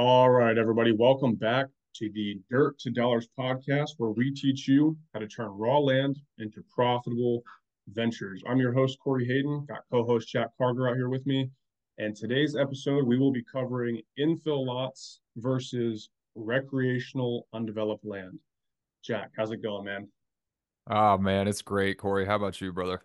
All right, everybody, welcome back to the Dirt to Dollars podcast, where we teach you how to turn raw land into profitable ventures. I'm your host, Corey Hayden, got co host Jack Carger out here with me. And today's episode, we will be covering infill lots versus recreational undeveloped land. Jack, how's it going, man? Oh, man, it's great, Corey. How about you, brother?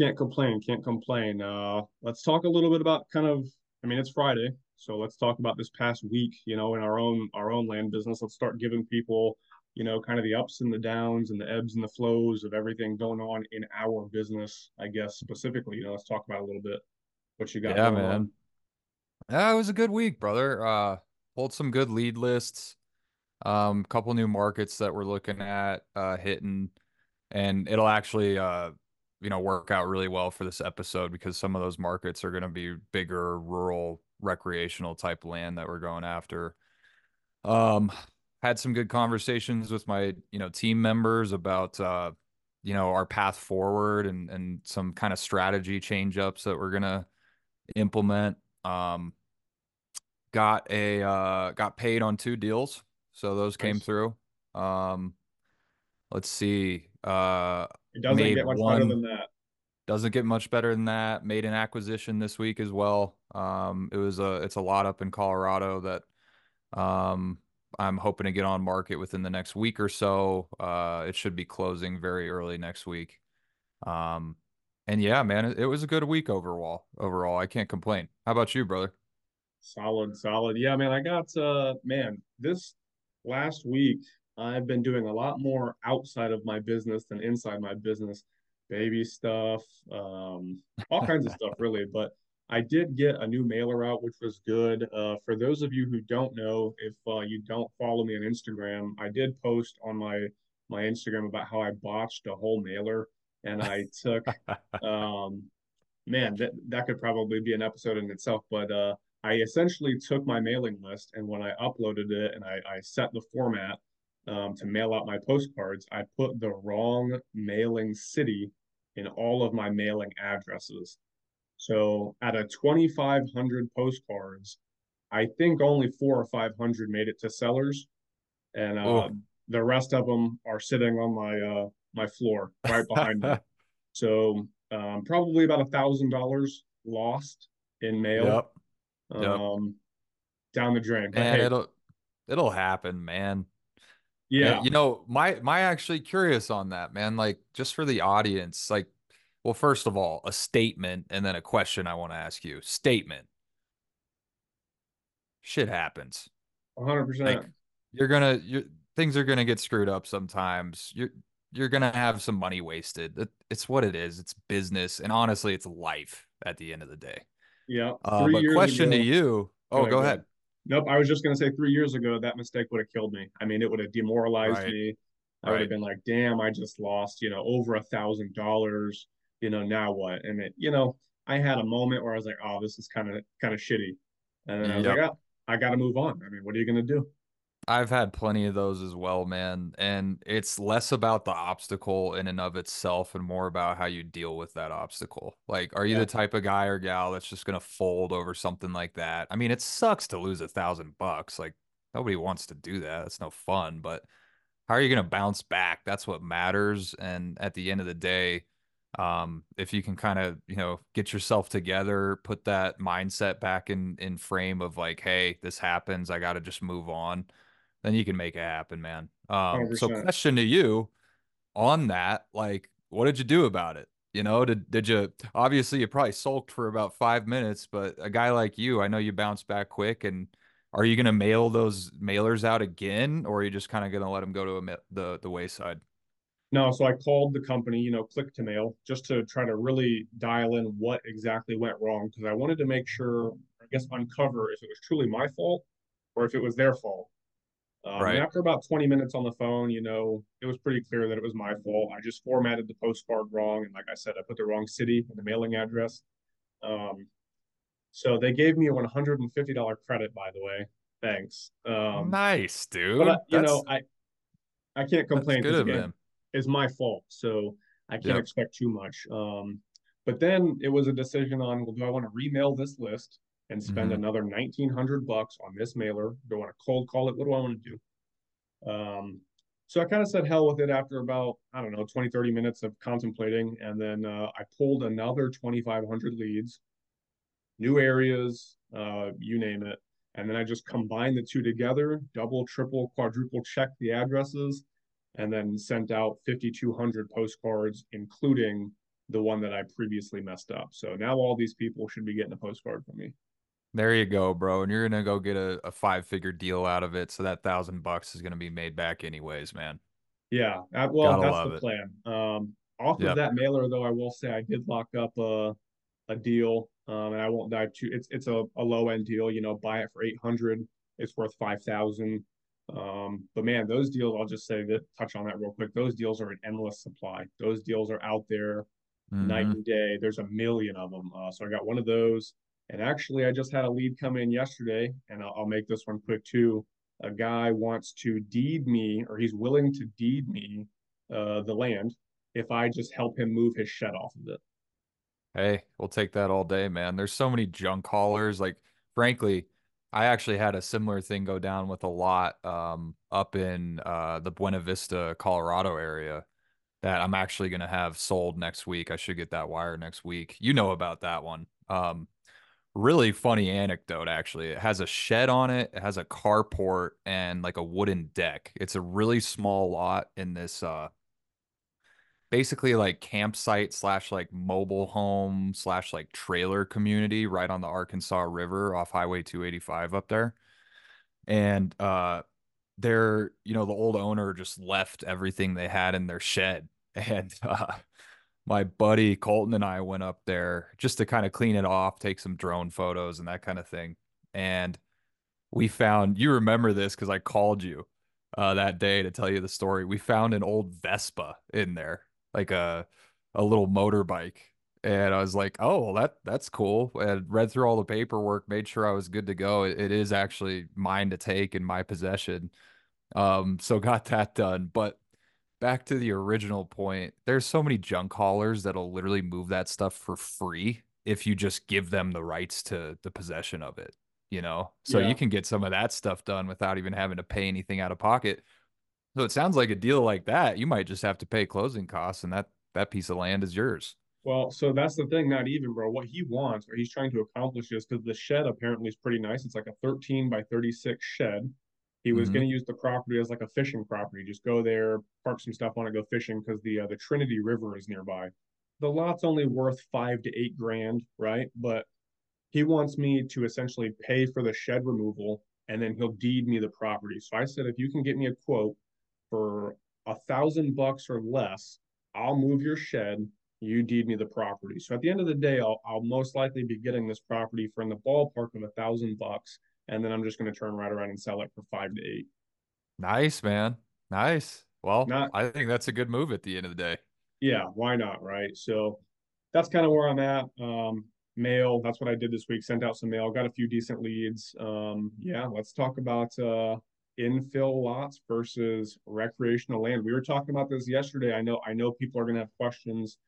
Can't complain, can't complain. Uh, let's talk a little bit about kind of, I mean, it's Friday, so let's talk about this past week, you know, in our own our own land business. Let's start giving people, you know, kind of the ups and the downs and the ebbs and the flows of everything going on in our business, I guess specifically. You know, let's talk about a little bit what you got. Yeah, man. On. Yeah, it was a good week, brother. Uh pulled some good lead lists. Um, couple new markets that we're looking at uh hitting and it'll actually uh you know work out really well for this episode because some of those markets are going to be bigger rural recreational type land that we're going after. Um, had some good conversations with my you know team members about uh, you know our path forward and and some kind of strategy change ups that we're gonna implement. Um, got a uh, got paid on two deals, so those nice. came through. Um, let's see. Uh, it doesn't get much one, better than that. Doesn't get much better than that. Made an acquisition this week as well. Um, it was a it's a lot up in Colorado that um, I'm hoping to get on market within the next week or so. Uh, it should be closing very early next week. Um, and yeah, man, it, it was a good week overall. Overall, I can't complain. How about you, brother? Solid, solid. Yeah, man, I got uh, man, this last week I've been doing a lot more outside of my business than inside my business baby stuff, um, all kinds of stuff, really. But I did get a new mailer out, which was good. Uh, for those of you who don't know, if uh, you don't follow me on Instagram, I did post on my my Instagram about how I botched a whole mailer, and I took, um, man, that that could probably be an episode in itself. But uh, I essentially took my mailing list, and when I uploaded it and I, I set the format um, to mail out my postcards, I put the wrong mailing city in all of my mailing addresses. So out of 2,500 postcards, I think only four or 500 made it to sellers. And uh, oh. the rest of them are sitting on my uh, my floor right behind me. So um, probably about a thousand dollars lost in mail. Yep. Um, yep. down the drain. And hey, it'll it'll happen, man. Yeah. You know, my my actually curious on that, man. Like just for the audience, like well, first of all, a statement and then a question I want to ask you. Statement. Shit happens. 100%. Like, you're going to you things are going to get screwed up sometimes. You're you're going to have some money wasted. It's what it is. It's business and honestly, it's life at the end of the day. Yeah. Uh, but question ago, to you. Oh, go, go ahead. ahead. Nope, I was just gonna say three years ago that mistake would have killed me. I mean, it would have demoralized right. me. I right. would have been like, "Damn, I just lost, you know, over a thousand dollars. You know, now what?" And it, you know, I had a moment where I was like, "Oh, this is kind of kind of shitty," and then I was yep. like, "Oh, I got to move on." I mean, what are you gonna do? I've had plenty of those as well, man. And it's less about the obstacle in and of itself and more about how you deal with that obstacle. Like, are you yeah. the type of guy or gal that's just going to fold over something like that? I mean, it sucks to lose a thousand bucks. Like, nobody wants to do that. It's no fun. But how are you going to bounce back? That's what matters. And at the end of the day, um, if you can kind of, you know, get yourself together, put that mindset back in in frame of like, hey, this happens. I got to just move on then you can make it happen, man. Um, so question to you on that, like, what did you do about it? You know, did did you obviously you probably sulked for about five minutes, but a guy like you, I know you bounce back quick. And are you gonna mail those mailers out again, or are you just kind of gonna let them go to a, the the wayside? No, so I called the company, you know, Click2Mail, just to try to really dial in what exactly went wrong because I wanted to make sure, I guess, uncover if it was truly my fault or if it was their fault. Um, right. after about 20 minutes on the phone, you know, it was pretty clear that it was my fault. I just formatted the postcard wrong. And like I said, I put the wrong city in the mailing address. Um, so they gave me a $150 credit, by the way. Thanks. Um, nice, dude. Uh, you know, I, I can't complain. Good again, it's my fault. So I can't yep. expect too much. Um, but then it was a decision on, well, do I want to remail this list and spend Mhm. another 1900 bucks on this mailer. Do I want to cold call it? What do I want to do? Um, so I kind of said hell with it after about, I don't know, 20, 30 minutes of contemplating. And then uh, I pulled another 2,500 leads, new areas, uh, you name it. And then I just combined the two together, double, triple, quadruple checked the addresses, and then sent out 5,200 postcards, including the one that I previously messed up. So now all these people should be getting a postcard from me. There you go, bro. And you're gonna go get a, a five figure deal out of it. So that thousand bucks is gonna be made back anyways, man. Yeah, uh, well, Gotta that's the it. plan. Um, off Yep. of that mailer, though, I will say I did lock up a a deal, um, and I won't dive too. It's it's a, a low end deal. You know, buy it for eight hundred. It's worth five thousand. Um, but man, those deals. I'll just say that touch on that real quick. Those deals are an endless supply. Those deals are out there night Mhm. and day. There's a million of them. Uh, so I got one of those. And actually, I just had a lead come in yesterday, and I'll, I'll make this one quick too. A guy wants to deed me, or he's willing to deed me uh, the land if I just help him move his shed off of it. Hey, we'll take that all day, man. There's so many junk haulers. Like, frankly, I actually had a similar thing go down with a lot um, up in uh, the Buena Vista, Colorado area that I'm actually going to have sold next week. I should get that wire next week. You know about that one. Um, really funny anecdote, actually. It has a shed on it, it has a carport, and like a wooden deck. It's a really small lot in this uh, basically like campsite slash like mobile home slash like trailer community right on the Arkansas River off Highway 285 up there. And uh they're, you know, the old owner just left everything they had in their shed. And uh my buddy Colton and I went up there just to kind of clean it off, take some drone photos and that kind of thing. And we found you remember this because I called you uh, that day to tell you the story. We found an old Vespa in there, like a a little motorbike, and I was like, "Oh, well, that that's cool." And read through all the paperwork, made sure I was good to go. It, it is actually mine to take in my possession. Um, so got that done. But back to the original point, there's so many junk haulers that'll literally move that stuff for free if you just give them the rights to the possession of it, you know? So Yeah. you can get some of that stuff done without even having to pay anything out of pocket. So it sounds like a deal like that, you might just have to pay closing costs and that that piece of land is yours. Well, so that's the thing, not even, bro. What he wants or he's trying to accomplish is because the shed apparently is pretty nice. It's like a 13 by 36 shed. He was Mhm. going to use the property as like a fishing property. Just go there, park some stuff on it, go fishing because the uh, the Trinity River is nearby. The lot's only worth five to eight grand, right? But he wants me to essentially pay for the shed removal and then he'll deed me the property. So I said, if you can get me a quote for a thousand bucks or less, I'll move your shed. You deed me the property. So at the end of the day, I'll, I'll most likely be getting this property for in the ballpark of a thousand bucks. And then I'm just going to turn right around and sell it for five to eight. Nice, man. Nice. Well, Not, I think that's a good move at the end of the day. yeah, why not? Right. So that's kind of where I'm at. Um, mail, that's what I did this week. Sent out some mail, got a few decent leads. Um, yeah, let's talk about uh infill lots versus recreational land. We were talking about this yesterday. I know I know people are gonna have questions.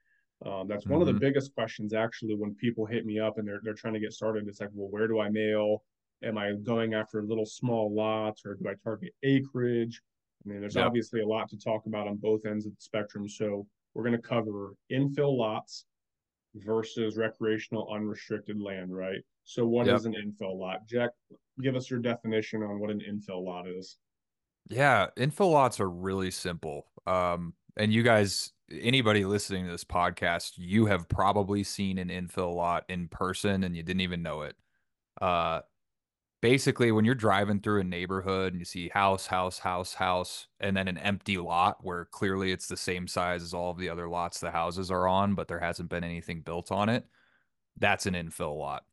Um, that's one of the Mhm. biggest questions actually when people hit me up and they're they're trying to get started. It's like, well, where do I mail? Am I going after little small lots or do I target acreage? I mean, there's obviously a lot to talk about on both ends of the spectrum. So we're going to cover infill lots versus recreational unrestricted land, right? So what is Yep. an infill lot? Jack, give us your definition on what an infill lot is. Yeah, infill lots are really simple. Um, and you guys, anybody listening to this podcast, you have probably seen an infill lot in person and you didn't even know it. Uh, basically, when you're driving through a neighborhood and you see house, house, house, house, and then an empty lot where clearly it's the same size as all of the other lots the houses are on, but there hasn't been anything built on it, that's an infill lot.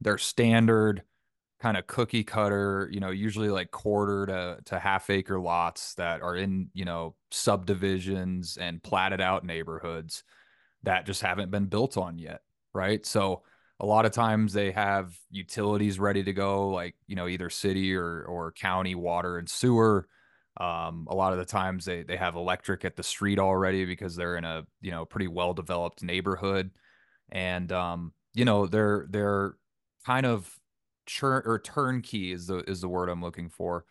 They're standard kind of cookie cutter, you know, usually like quarter to to half acre lots that are in, you know, subdivisions and platted out neighborhoods that just haven't been built on yet, right? So a lot of times they have utilities ready to go, like, you know, either city or or county water and sewer. Um, a lot of the times they they have electric at the street already because they're in a, you know, pretty well developed neighborhood. And um, you know, they're they're kind of churn or turnkey is the is the word I'm looking for.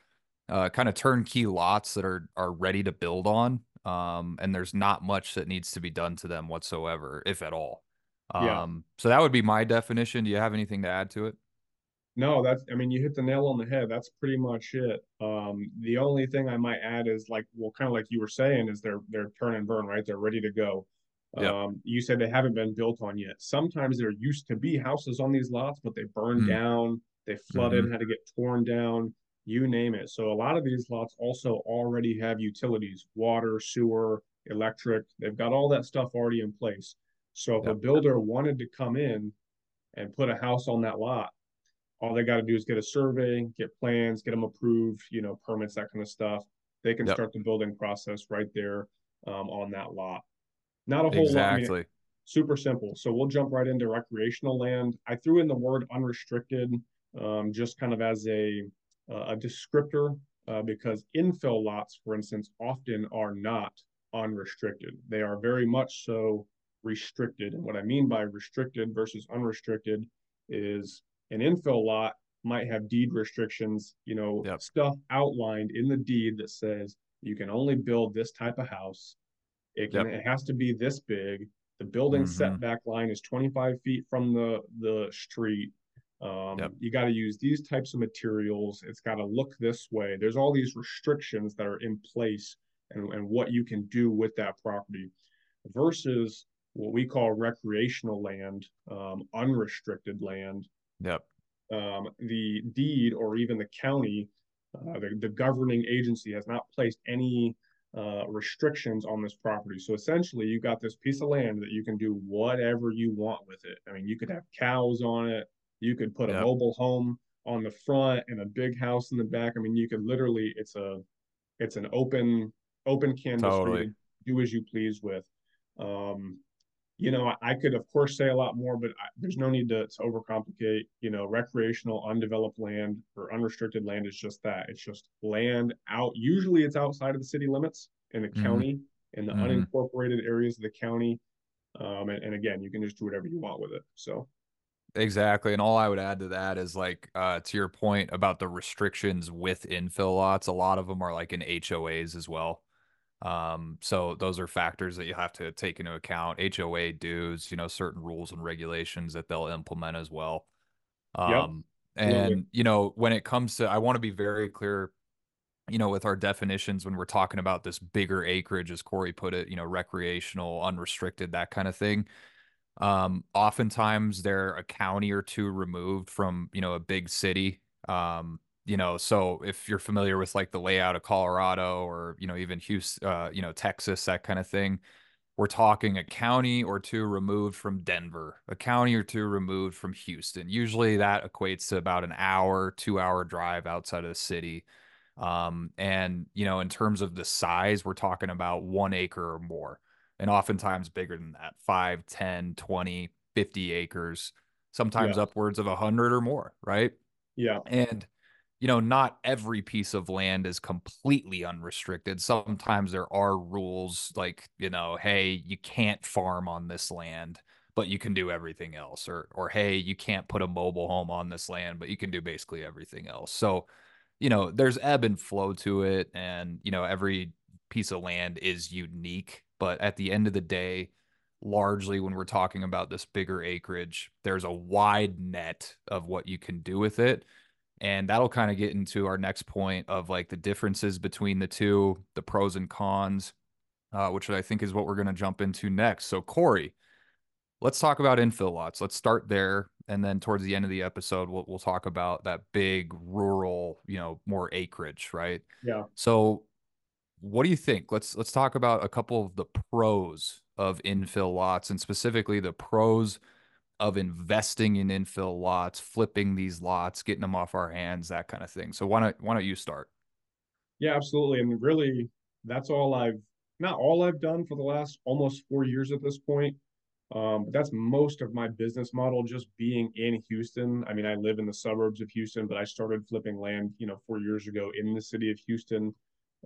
Uh, kind of turnkey lots that are are ready to build on. Um, and there's not much that needs to be done to them whatsoever, if at all. Yeah. Um, so that would be my definition. Do you have anything to add to it? No, that's, I mean, you hit the nail on the head. That's pretty much it. Um, the only thing I might add is like, well, kind of like you were saying, is they're they're turn and burn, right? They're ready to go. Yep. Um, you said they haven't been built on yet. Sometimes there used to be houses on these lots, but they burned Mm. down, they flooded, Mhm. had to get torn down, you name it. So a lot of these lots also already have utilities, water, sewer, electric. They've got all that stuff already in place. So if a builder wanted to come in and put a house on that lot, all they got to do is get a survey, get plans, get them approved, you know, permits, that kind of stuff. They can Yep. start the building process right there um, on that lot. Not a whole lot. I mean, Exactly. super simple. So we'll jump right into recreational land. I threw in the word unrestricted um, just kind of as a a descriptor uh, because infill lots, for instance, often are not unrestricted. They are very much so restricted. And what I mean by restricted versus unrestricted is an infill lot might have deed restrictions, you know, Yep. stuff outlined in the deed that says you can only build this type of house. It can Yep. it has to be this big. The building Mhm. setback line is 25 feet from the the street. Um, Yep. You got to use these types of materials. It's got to look this way. There's all these restrictions that are in place and, and what you can do with that property versus what we call recreational land, um, unrestricted land. Yep. Um, the deed or even the county, uh, the, the governing agency has not placed any uh, restrictions on this property. So essentially, you got this piece of land that you can do whatever you want with it. I mean, you could have cows on it. You could put a mobile home on the front and a big house in the back. I mean, you could literally it's a it's an open open canvas Totally. do as you please with. Um, you know, I, could of course say a lot more, but I, there's no need to, to overcomplicate. You know, recreational undeveloped land or unrestricted land is just that. It's just land out. Usually, it's outside of the city limits in the Mhm. county, in the Mhm. unincorporated areas of the county. Um, and, and again, you can just do whatever you want with it. So Exactly. And all I would add to that is like uh to your point about the restrictions with infill lots, a lot of them are like in HOAs as well. Um, so those are factors that you have to take into account. HOA dues, you know, certain rules and regulations that they'll implement as well. Yep, Um, absolutely. and you know, when it comes to I want to be very clear, you know, with our definitions when we're talking about this bigger acreage, as Corey put it, you know, recreational, unrestricted, that kind of thing. Um, oftentimes they're a county or two removed from, you know, a big city. Um, you know, so if you're familiar with like the layout of Colorado or, you know, even Houston, uh, you know, Texas, that kind of thing, we're talking a county or two removed from Denver, a county or two removed from Houston. Usually that equates to about an hour, two hour drive outside of the city. Um, and, you know, in terms of the size, we're talking about one acre or more, and oftentimes bigger than that 5, 10, 20, 50 acres, sometimes Yeah, upwards of 100 or more, right? yeah, And, you know, not every piece of land is completely unrestricted. Sometimes there are rules like, you know, hey, you can't farm on this land, but you can do everything else. Or or hey, you can't put a mobile home on this land, but you can do basically everything else. So, you know, there's ebb and flow to it, and you know, every piece of land is unique. But at the end of the day, largely when we're talking about this bigger acreage, there's a wide net of what you can do with it. And that'll kind of get into our next point of like the differences between the two, the pros and cons, uh, which I think is what we're going to jump into next. So, Corey, let's talk about infill lots. Let's start there. And then towards the end of the episode, we'll, we'll talk about that big rural, you know, more acreage, right? yeah. So, what do you think? Let's let's talk about a couple of the pros of infill lots and specifically the pros of investing in infill lots, flipping these lots, getting them off our hands, that kind of thing. So why don't why don't you start? Yeah, absolutely. And really, that's all I've not all I've done for the last almost four years at this point. Um, but that's most of my business model just being in Houston. I mean, I live in the suburbs of Houston, but I started flipping land, you know, four years ago in the city of Houston.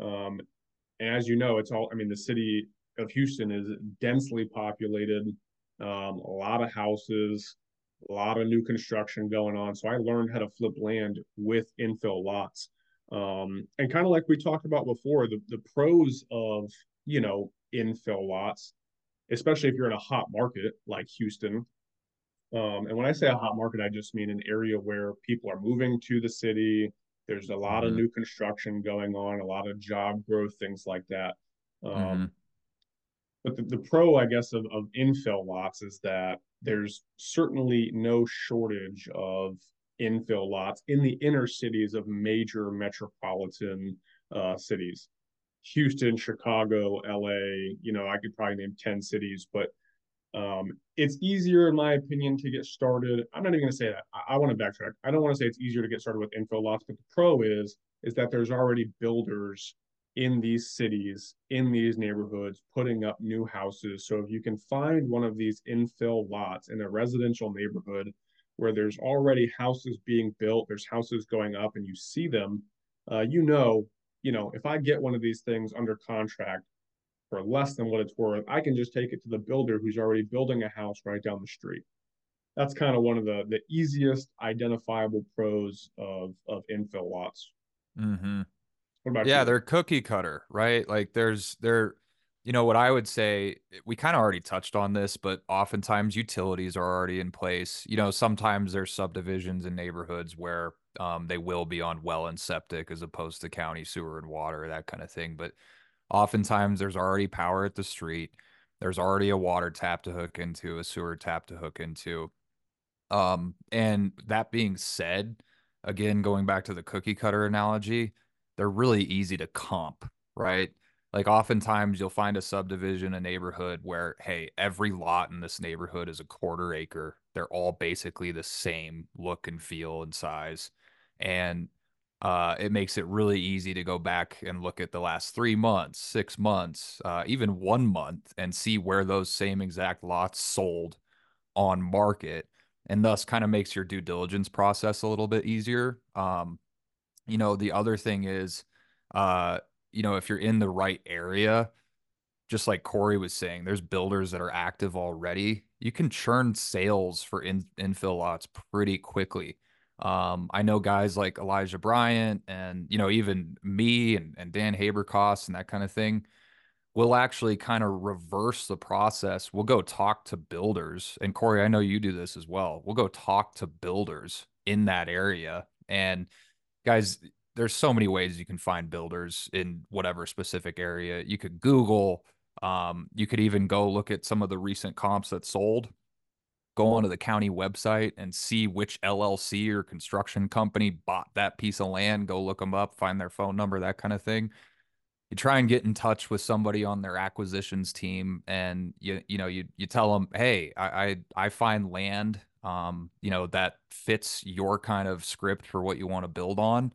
Um, and as you know, it's all, I mean, the city of Houston is densely populated, um, a lot of houses, a lot of new construction going on. So I learned how to flip land with infill lots. Um, and kind of like we talked about before, the, the pros of, you know, infill lots, especially if you're in a hot market like Houston. Um, and when I say a hot market, I just mean an area where people are moving to the city. There's a lot mm-hmm. of new construction going on, a lot of job growth, things like that. Um, mm-hmm. But the, the pro, I guess, of, of infill lots is that there's certainly no shortage of infill lots in the inner cities of major metropolitan uh, cities. Houston, Chicago, LA, you know, I could probably name 10 cities, but um, it's easier, in my opinion, to get started. I'm not even going to say that. I, I want to backtrack. I don't want to say it's easier to get started with infill lots, but the pro is is that there's already builders in these cities, in these neighborhoods, putting up new houses. So if you can find one of these infill lots in a residential neighborhood where there's already houses being built, there's houses going up, and you see them, uh, you know, you know, if I get one of these things under contract for less than what it's worth, I can just take it to the builder who's already building a house right down the street. That's kind of one of the the easiest identifiable pros of of infill lots. Mm-hmm yeah, you? they're cookie cutter, right? Like there's there, you know, what I would say, we kind of already touched on this, but oftentimes utilities are already in place. You know, sometimes there's subdivisions and neighborhoods where um, they will be on well and septic as opposed to county sewer and water, that kind of thing. But oftentimes there's already power at the street. There's already a water tap to hook into, a sewer tap to hook into. Um, and that being said, again, going back to the cookie cutter analogy, they're really easy to comp, right? Like oftentimes you'll find a subdivision, a neighborhood where, hey, every lot in this neighborhood is a quarter acre. They're all basically the same look and feel and size. And uh, it makes it really easy to go back and look at the last three months, six months, uh, even one month, and see where those same exact lots sold on market, and thus kind of makes your due diligence process a little bit easier. Um, you know, the other thing is, uh, you know, if you're in the right area, just like Corey was saying, there's builders that are active already. You can churn sales for in, infill lots pretty quickly. Um, I know guys like Elijah Bryant and, you know, even me and, and Dan Haberkost and that kind of thing we'll actually kind of reverse the process. We'll go talk to builders. And Corey, I know you do this as well. We'll go talk to builders in that area and guys, there's so many ways you can find builders in whatever specific area. You could Google, um, you could even go look at some of the recent comps that sold. Go onto the county website and see which LLC or construction company bought that piece of land. Go look them up, find their phone number, that kind of thing. You try and get in touch with somebody on their acquisitions team, and you you know you you tell them, hey, I I, I find land um, you know, that fits your kind of script for what you want to build on.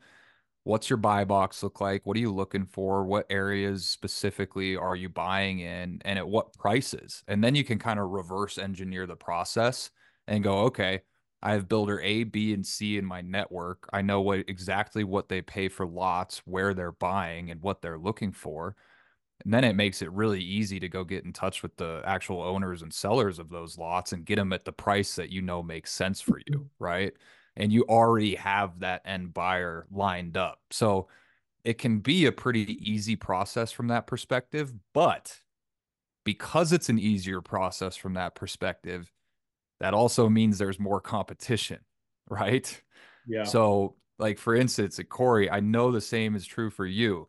What's your buy box look like? What are you looking for? What areas specifically are you buying in and at what prices? And then you can kind of reverse engineer the process and go, okay, I have builder A, B, and C in my network. I know what exactly what they pay for lots, where they're buying, and what they're looking for. And then it makes it really easy to go get in touch with the actual owners and sellers of those lots and get them at the price that you know makes sense for you, mm-hmm. right? And you already have that end buyer lined up. So it can be a pretty easy process from that perspective, but because it's an easier process from that perspective, that also means there's more competition, right? Yeah. So, like for instance, at Corey, I know the same is true for you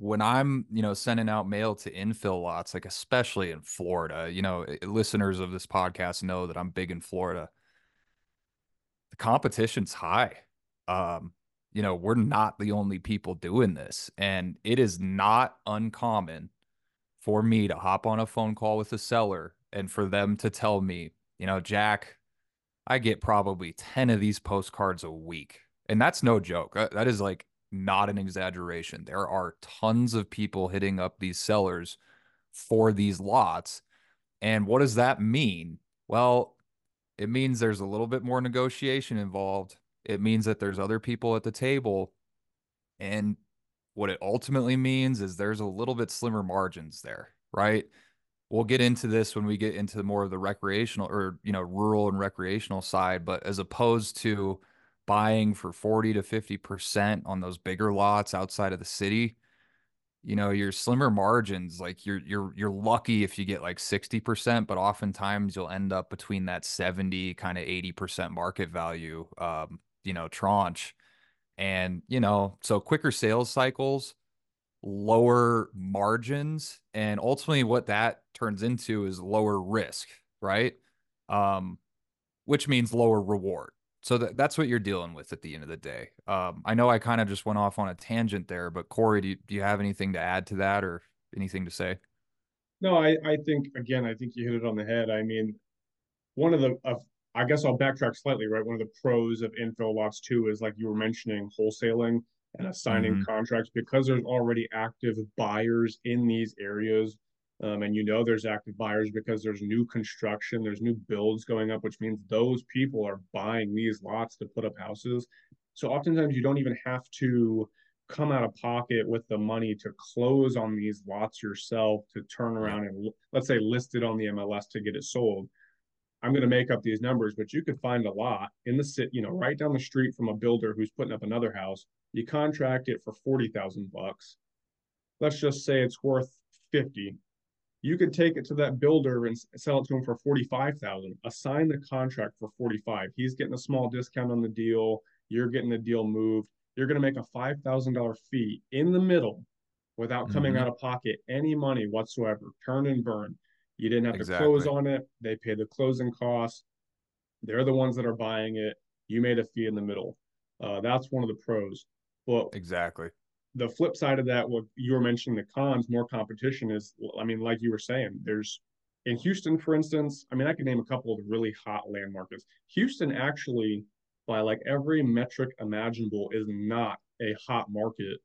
when I'm, you know, sending out mail to infill lots, like especially in Florida, you know, listeners of this podcast know that I'm big in Florida. The competition's high. Um, you know, we're not the only people doing this, and it is not uncommon for me to hop on a phone call with a seller and for them to tell me, you know, Jack, I get probably 10 of these postcards a week. And that's no joke. Uh, that is like not an exaggeration. There are tons of people hitting up these sellers for these lots. And what does that mean? Well, it means there's a little bit more negotiation involved. It means that there's other people at the table. And what it ultimately means is there's a little bit slimmer margins there, right? we'll get into this when we get into more of the recreational or you know rural and recreational side but as opposed to buying for 40 to 50% on those bigger lots outside of the city you know your slimmer margins like you're you're you're lucky if you get like 60% but oftentimes you'll end up between that 70 kind of 80% market value um you know tranche. And you know so quicker sales cycles lower margins and ultimately what that turns into is lower risk right? Um which means lower reward so that, that's what you're dealing with at the end of the day um i know i kind of just went off on a tangent there but corey do you, do you have anything to add to that or anything to say no i i think again i think you hit it on the head i mean one of the uh, i guess i'll backtrack slightly right one of the pros of infill lots too is like you were mentioning wholesaling and assigning mm-hmm. contracts because there's already active buyers in these areas. Um, and you know there's active buyers because there's new construction, there's new builds going up, which means those people are buying these lots to put up houses. So oftentimes you don't even have to come out of pocket with the money to close on these lots yourself to turn around and let's say list it on the MLS to get it sold. I'm going to make up these numbers, but you could find a lot in the city, you know, right down the street from a builder who's putting up another house you contract it for 40,000 bucks. Let's just say it's worth 50. You could take it to that builder and sell it to him for 45,000. Assign the contract for 45. He's getting a small discount on the deal. You're getting the deal moved. You're going to make a $5,000 fee in the middle without coming mm-hmm. out of pocket any money whatsoever. Turn and burn. You didn't have exactly. to close on it. They pay the closing costs. They're the ones that are buying it. You made a fee in the middle. Uh, that's one of the pros. Well, exactly. The flip side of that, what you were mentioning, the cons, more competition is, I mean, like you were saying, there's in Houston, for instance, I mean, I could name a couple of really hot land markets. Houston actually, by like every metric imaginable, is not a hot market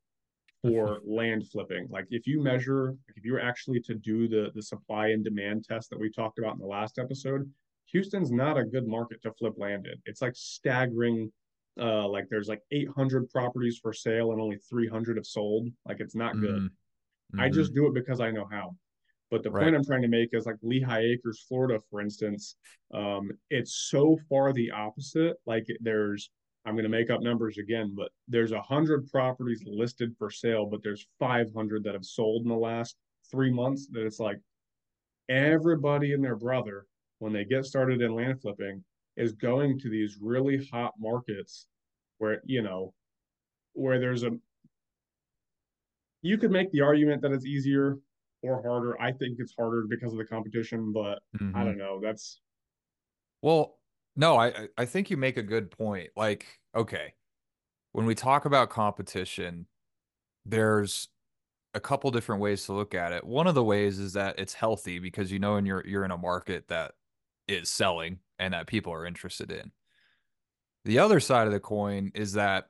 for land flipping. Like if you measure, if you were actually to do the the supply and demand test that we talked about in the last episode, Houston's not a good market to flip land in. It's like staggering uh like there's like 800 properties for sale and only 300 have sold. Like it's not good. Mm-hmm. i just do it because i know how. But the right. point i'm trying to make is like lehigh acres florida for instance um it's so far the opposite. Like there's i'm going to make up numbers again but there's 100 properties listed for sale but there's 500 that have sold in the last three months that it's like everybody and their brother when they get started in land flipping is going to these really hot markets where you know where there's a you could make the argument that it's easier or harder. I think it's harder because of the competition, but mm-hmm. I don't know. That's well, no, I I think you make a good point. Like, okay, when we talk about competition, there's a couple different ways to look at it. One of the ways is that it's healthy because you know, and you're you're in a market that is selling and that people are interested in. The other side of the coin is that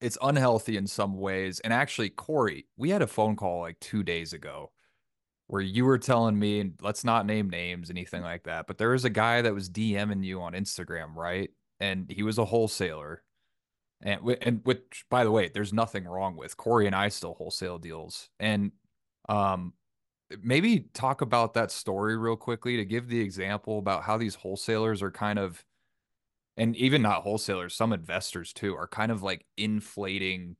it's unhealthy in some ways. And actually, Corey, we had a phone call like two days ago where you were telling me, and let's not name names, anything like that, but there was a guy that was DMing you on Instagram, right? And he was a wholesaler. And, and which, by the way, there's nothing wrong with Corey and I still wholesale deals. And um, maybe talk about that story real quickly to give the example about how these wholesalers are kind of and even not wholesalers some investors too are kind of like inflating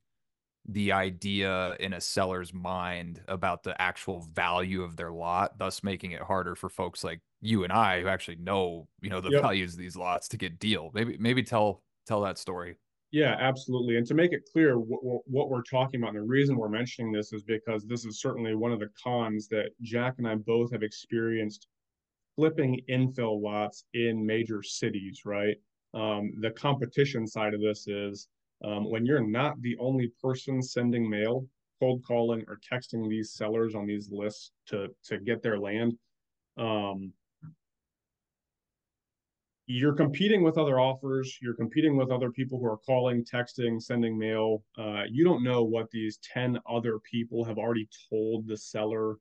the idea in a seller's mind about the actual value of their lot thus making it harder for folks like you and I who actually know you know the yep. values of these lots to get deal maybe maybe tell tell that story yeah, absolutely. And to make it clear, what, what, we're talking about, and the reason we're mentioning this is because this is certainly one of the cons that Jack and I both have experienced flipping infill lots in major cities, right? Um, the competition side of this is um, when you're not the only person sending mail, cold calling, or texting these sellers on these lists to to get their land. Um, you're competing with other offers you're competing with other people who are calling texting sending mail. Uh, you don't know what these 10 other people have already told the seller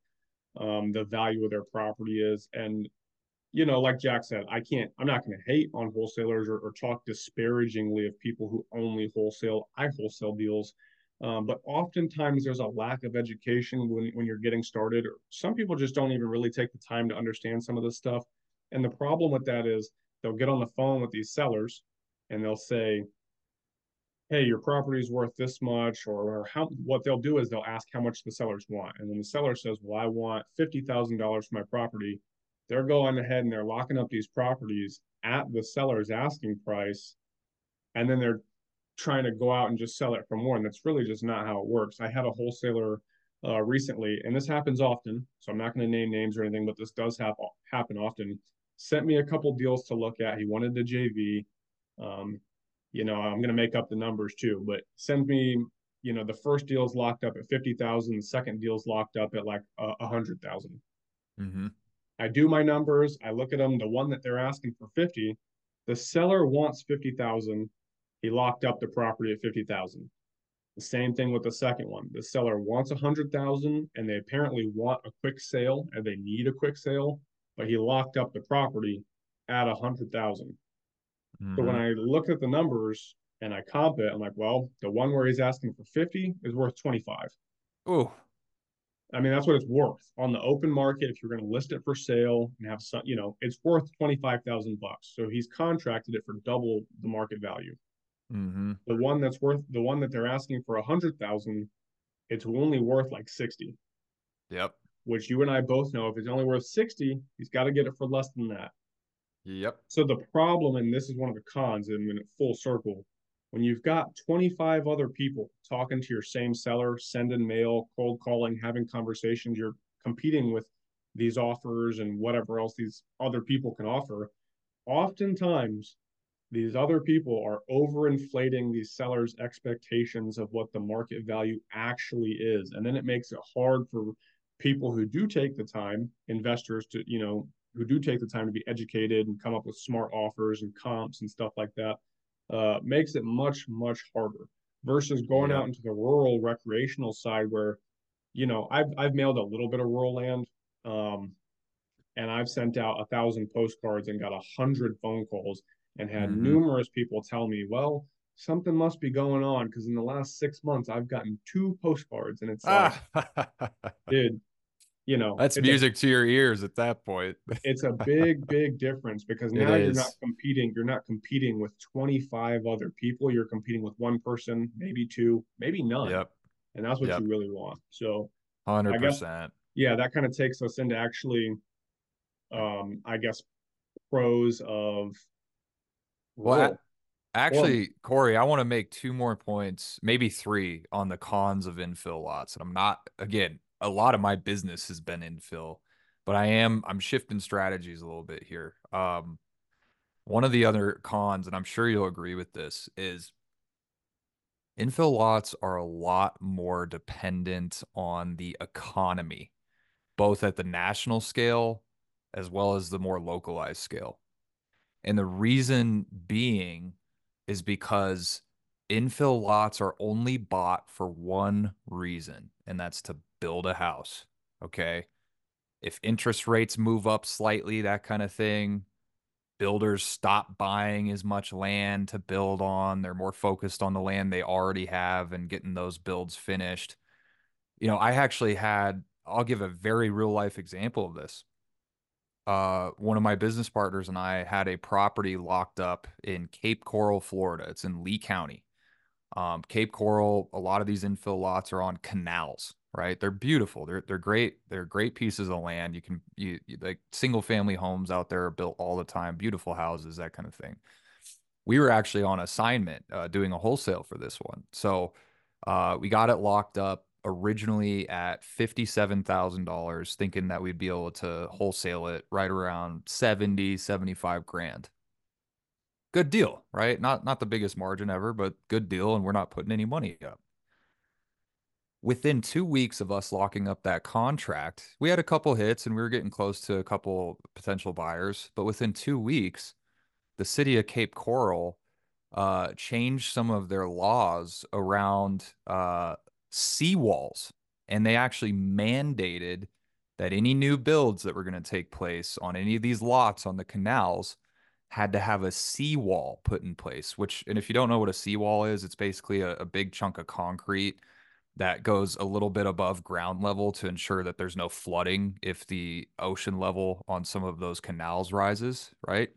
um, the value of their property is. And you know like jack said i can't i'm not going to hate on wholesalers or, or talk disparagingly of people who only wholesale i wholesale deals. Um, but oftentimes there's a lack of education when, when you're getting started, or some people just don't even really take the time to understand some of this stuff. And the problem with that is they'll get on the phone with these sellers and they'll say, hey, your property is worth this much, or, or, how what they'll do is they'll ask how much the sellers want. And when the seller says, Well, I want fifty thousand dollars for my property, they're going ahead and they're locking up these properties at the seller's asking price, and then they're trying to go out and just sell it for more. And that's really just not how it works. I had a wholesaler uh, recently, and this happens often. So I'm not going to name names or anything, but this does happen happen often. Sent me a couple deals to look at. He wanted the JV. Um, you know, I'm going to make up the numbers too, but send me, you know, the first deal's locked up at 50,000, the second deal's locked up at like a uh, hundred thousand. Mm-hmm. I do my numbers. I look at them. The one that they're asking for 50, the seller wants 50,000. He locked up the property at 50,000. The same thing with the second one. The seller wants a hundred thousand and they apparently want a quick sale and they need a quick sale, but he locked up the property at a hundred thousand. Mm-hmm. So when I look at the numbers and I comp it, I'm like, well, the one where he's asking for 50 is worth 25. Oh. I mean, that's what it's worth on the open market. If you're going to list it for sale and have some, you know, it's worth 25,000 bucks. So he's contracted it for double the market value. Mm-hmm. The one that's worth, the one that they're asking for a hundred thousand, it's only worth like 60. Yep. Which you and I both know if it's only worth 60, he's got to get it for less than that. Yep. So the problem, and this is one of the cons, and when full circle, when you've got 25 other people talking to your same seller, sending mail, cold calling, having conversations, you're competing with these offers and whatever else these other people can offer. Oftentimes, these other people are overinflating these sellers' expectations of what the market value actually is. And then it makes it hard for people who do take the time, investors to, you know, who do take the time to be educated and come up with smart offers and comps and stuff like that uh, makes it much much harder versus going yeah. out into the rural recreational side where you know I've I've mailed a little bit of rural land um, and I've sent out a thousand postcards and got a hundred phone calls and had mm-hmm. numerous people tell me well something must be going on because in the last six months I've gotten two postcards and it's like dude you know that's music a, to your ears at that point. It's a big big difference because now you're not competing you're not competing with 25 other people. You're competing with one person maybe two maybe none. Yep. And that's what yep. you really want. So 100% guess, yeah that kind of takes us into actually um i guess pros of well actually well, corey i want to make two more points maybe three on the cons of infill lots. And i'm not again a lot of my business has been infill, but I am I'm shifting strategies a little bit here. Um, one of the other cons, and I'm sure you'll agree with this, is infill lots are a lot more dependent on the economy, both at the national scale as well as the more localized scale. And the reason being is because infill lots are only bought for one reason, and that's to build a house. Okay. If interest rates move up slightly, that kind of thing, builders stop buying as much land to build on. They're more focused on the land they already have and getting those builds finished. You know, I actually had, I'll give a very real life example of this. Uh, one of my business partners and I had a property locked up in Cape Coral, Florida. It's in Lee County. Um, Cape Coral, a lot of these infill lots are on canals right? They're beautiful. They're they're great. They're great pieces of land. You can you, you like single family homes out there are built all the time, beautiful houses, that kind of thing. We were actually on assignment uh, doing a wholesale for this one, so uh, we got it locked up originally at $57,000 thinking that we'd be able to wholesale it right around 70 75 grand good deal right not not the biggest margin ever but good deal and we're not putting any money up within two weeks of us locking up that contract, we had a couple hits and we were getting close to a couple potential buyers. But within two weeks, the city of Cape Coral uh, changed some of their laws around uh, seawalls. And they actually mandated that any new builds that were going to take place on any of these lots on the canals had to have a seawall put in place, which, and if you don't know what a seawall is, it's basically a, a big chunk of concrete that goes a little bit above ground level to ensure that there's no flooding if the ocean level on some of those canals rises, right?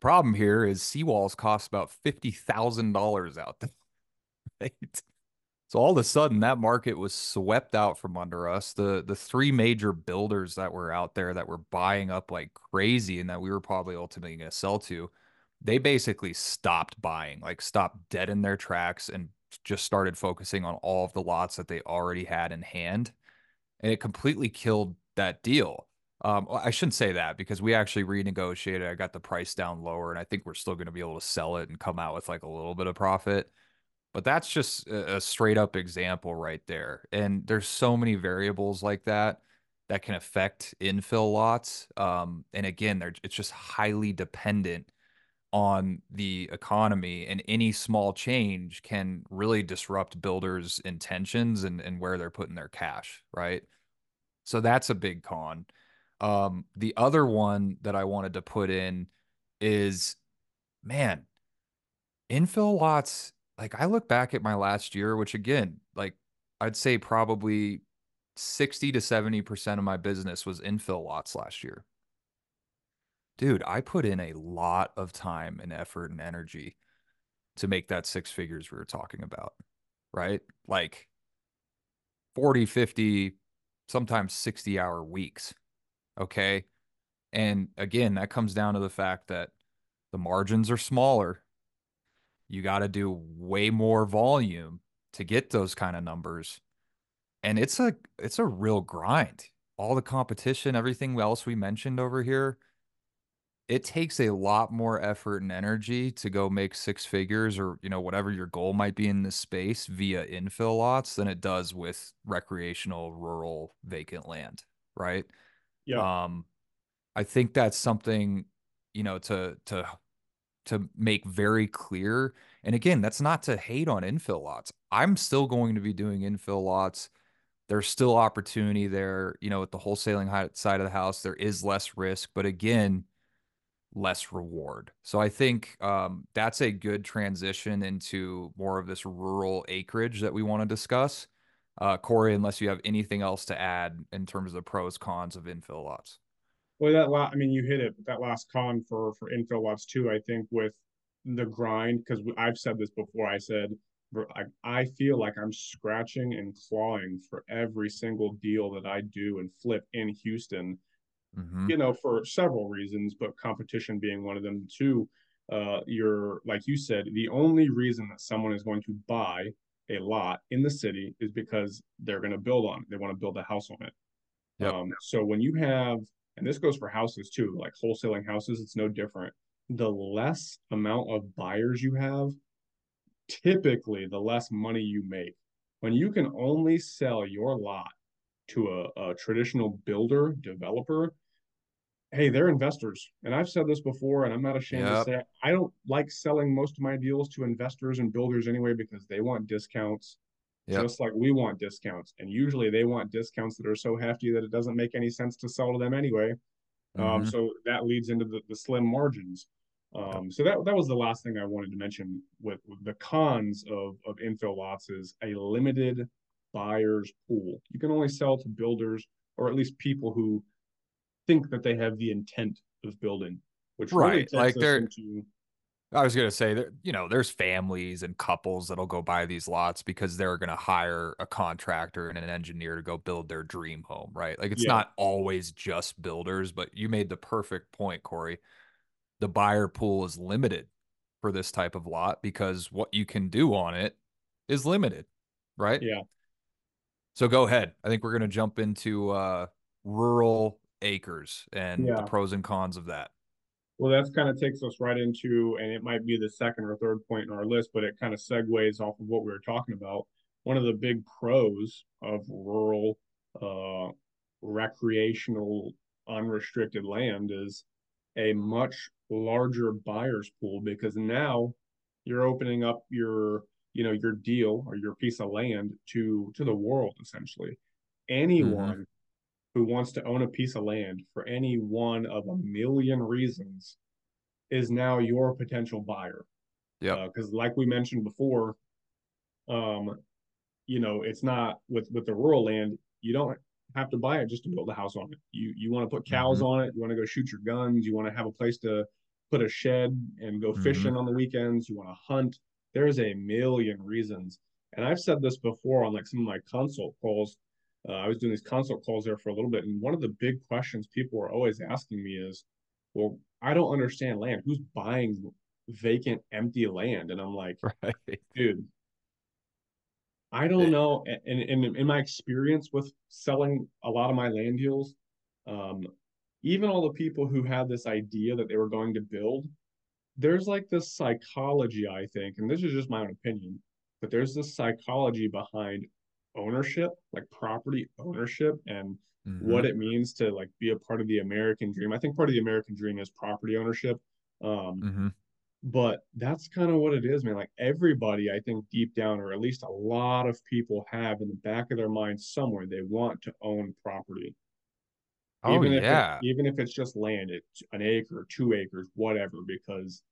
Problem here is seawalls cost about $50,000 out there. Right? So all of a sudden that market was swept out from under us. The the three major builders that were out there that were buying up like crazy and that we were probably ultimately going to sell to, they basically stopped buying, like stopped dead in their tracks and just started focusing on all of the lots that they already had in hand. And it completely killed that deal. Um, I shouldn't say that because we actually renegotiated. I got the price down lower, and I think we're still going to be able to sell it and come out with like a little bit of profit. But that's just a, straight up example right there. And there's so many variables like that that can affect infill lots. Um, and again, it's just highly dependent on the economy, and any small change can really disrupt builders' intentions and, and where they're putting their cash, right? So that's a big con. Um, the other one that I wanted to put in is man, infill lots like I look back at my last year, which again, like I'd say probably 60 to 70% of my business was infill lots last year. Dude, I put in a lot of time and effort and energy to make that six figures we were talking about, right? Like 40, 50, sometimes 60 hour weeks. Okay. And again, that comes down to the fact that the margins are smaller you got to do way more volume to get those kind of numbers. And it's a it's a real grind. All the competition, everything else we mentioned over here, it takes a lot more effort and energy to go make six figures or you know whatever your goal might be in this space via infill lots than it does with recreational rural vacant land right yeah um i think that's something you know to to to make very clear. And again, that's not to hate on infill lots. I'm still going to be doing infill lots. There's still opportunity there. You know, at the wholesaling side of the house, there is less risk, but again, less reward. So I think um, that's a good transition into more of this rural acreage that we want to discuss. Uh, Corey, unless you have anything else to add in terms of the pros cons of infill lots. Well, that la- I mean, you hit it. That last con for for infill lots too. I think with the grind, because I've said this before. I said I feel like I'm scratching and clawing for every single deal that I do and flip in Houston. Mm-hmm. You know, for several reasons, but competition being one of them too. Uh, you're like you said, the only reason that someone is going to buy a lot in the city is because they're going to build on it. They want to build a house on it. Yep. Um, so when you have and this goes for houses too, like wholesaling houses, it's no different. The less amount of buyers you have, typically the less money you make. When you can only sell your lot to a, a traditional builder, developer, hey, they're investors. And I've said this before, and I'm not ashamed yep. to say it. I don't like selling most of my deals to investors and builders anyway because they want discounts Yep. just like we want discounts. And usually they want discounts that are so hefty that it doesn't make any sense to sell to them anyway. Um, mm-hmm. Um, so that leads into the, the slim margins. Um, yep. So that that was the last thing I wanted to mention with, with the cons of of infill lots is a limited buyers pool. You can only sell to builders or at least people who think that they have the intent of building, which right, really like they're into, I was gonna say that you know there's families and couples that'll go buy these lots because they're gonna hire a contractor and an engineer to go build their dream home, right? Like it's yeah. not always just builders, but you made the perfect point, Corey. The buyer pool is limited for this type of lot because what you can do on it is limited, right? Yeah. So go ahead. I think we're gonna jump into uh rural acres and yeah. the pros and cons of that. Well, that's kind of takes us right into, and it might be the second or third point in our list, but it kind of segues off of what we were talking about. One of the big pros of rural, uh, recreational, unrestricted land is a much larger buyer's pool because now you're opening up your, you know, your deal or your piece of land to to the world essentially. Anyone mm-hmm who wants to own a piece of land for any one of a million reasons is now your potential buyer. Yeah. Because, uh, like we mentioned before, um, you know, it's not with with the rural land. You don't have to buy it just to build a house on it. You you want to put cows mm-hmm. on it. You want to go shoot your guns. You want to have a place to put a shed and go mm-hmm. fishing on the weekends. You want to hunt. There's a million reasons. And I've said this before on like some of my consult calls. Uh, I was doing these consult calls there for a little bit, and one of the big questions people were always asking me is, "Well, I don't understand land. Who's buying vacant, empty land?" And I'm like, right. "Dude, I don't know. And, and in my experience with selling a lot of my land deals, um, even all the people who had this idea that they were going to build, there's like this psychology, I think, and this is just my own opinion, but there's this psychology behind ownership, like property ownership and mm-hmm. what it means to like be a part of the American dream. I think part of the American dream is property ownership. Um, mm-hmm but that's kind of what it is man like everybody i think deep down or at least a lot of people have in the back of their mind somewhere they want to own property oh even yeah if it, even if it's just land it's an acre two acres whatever because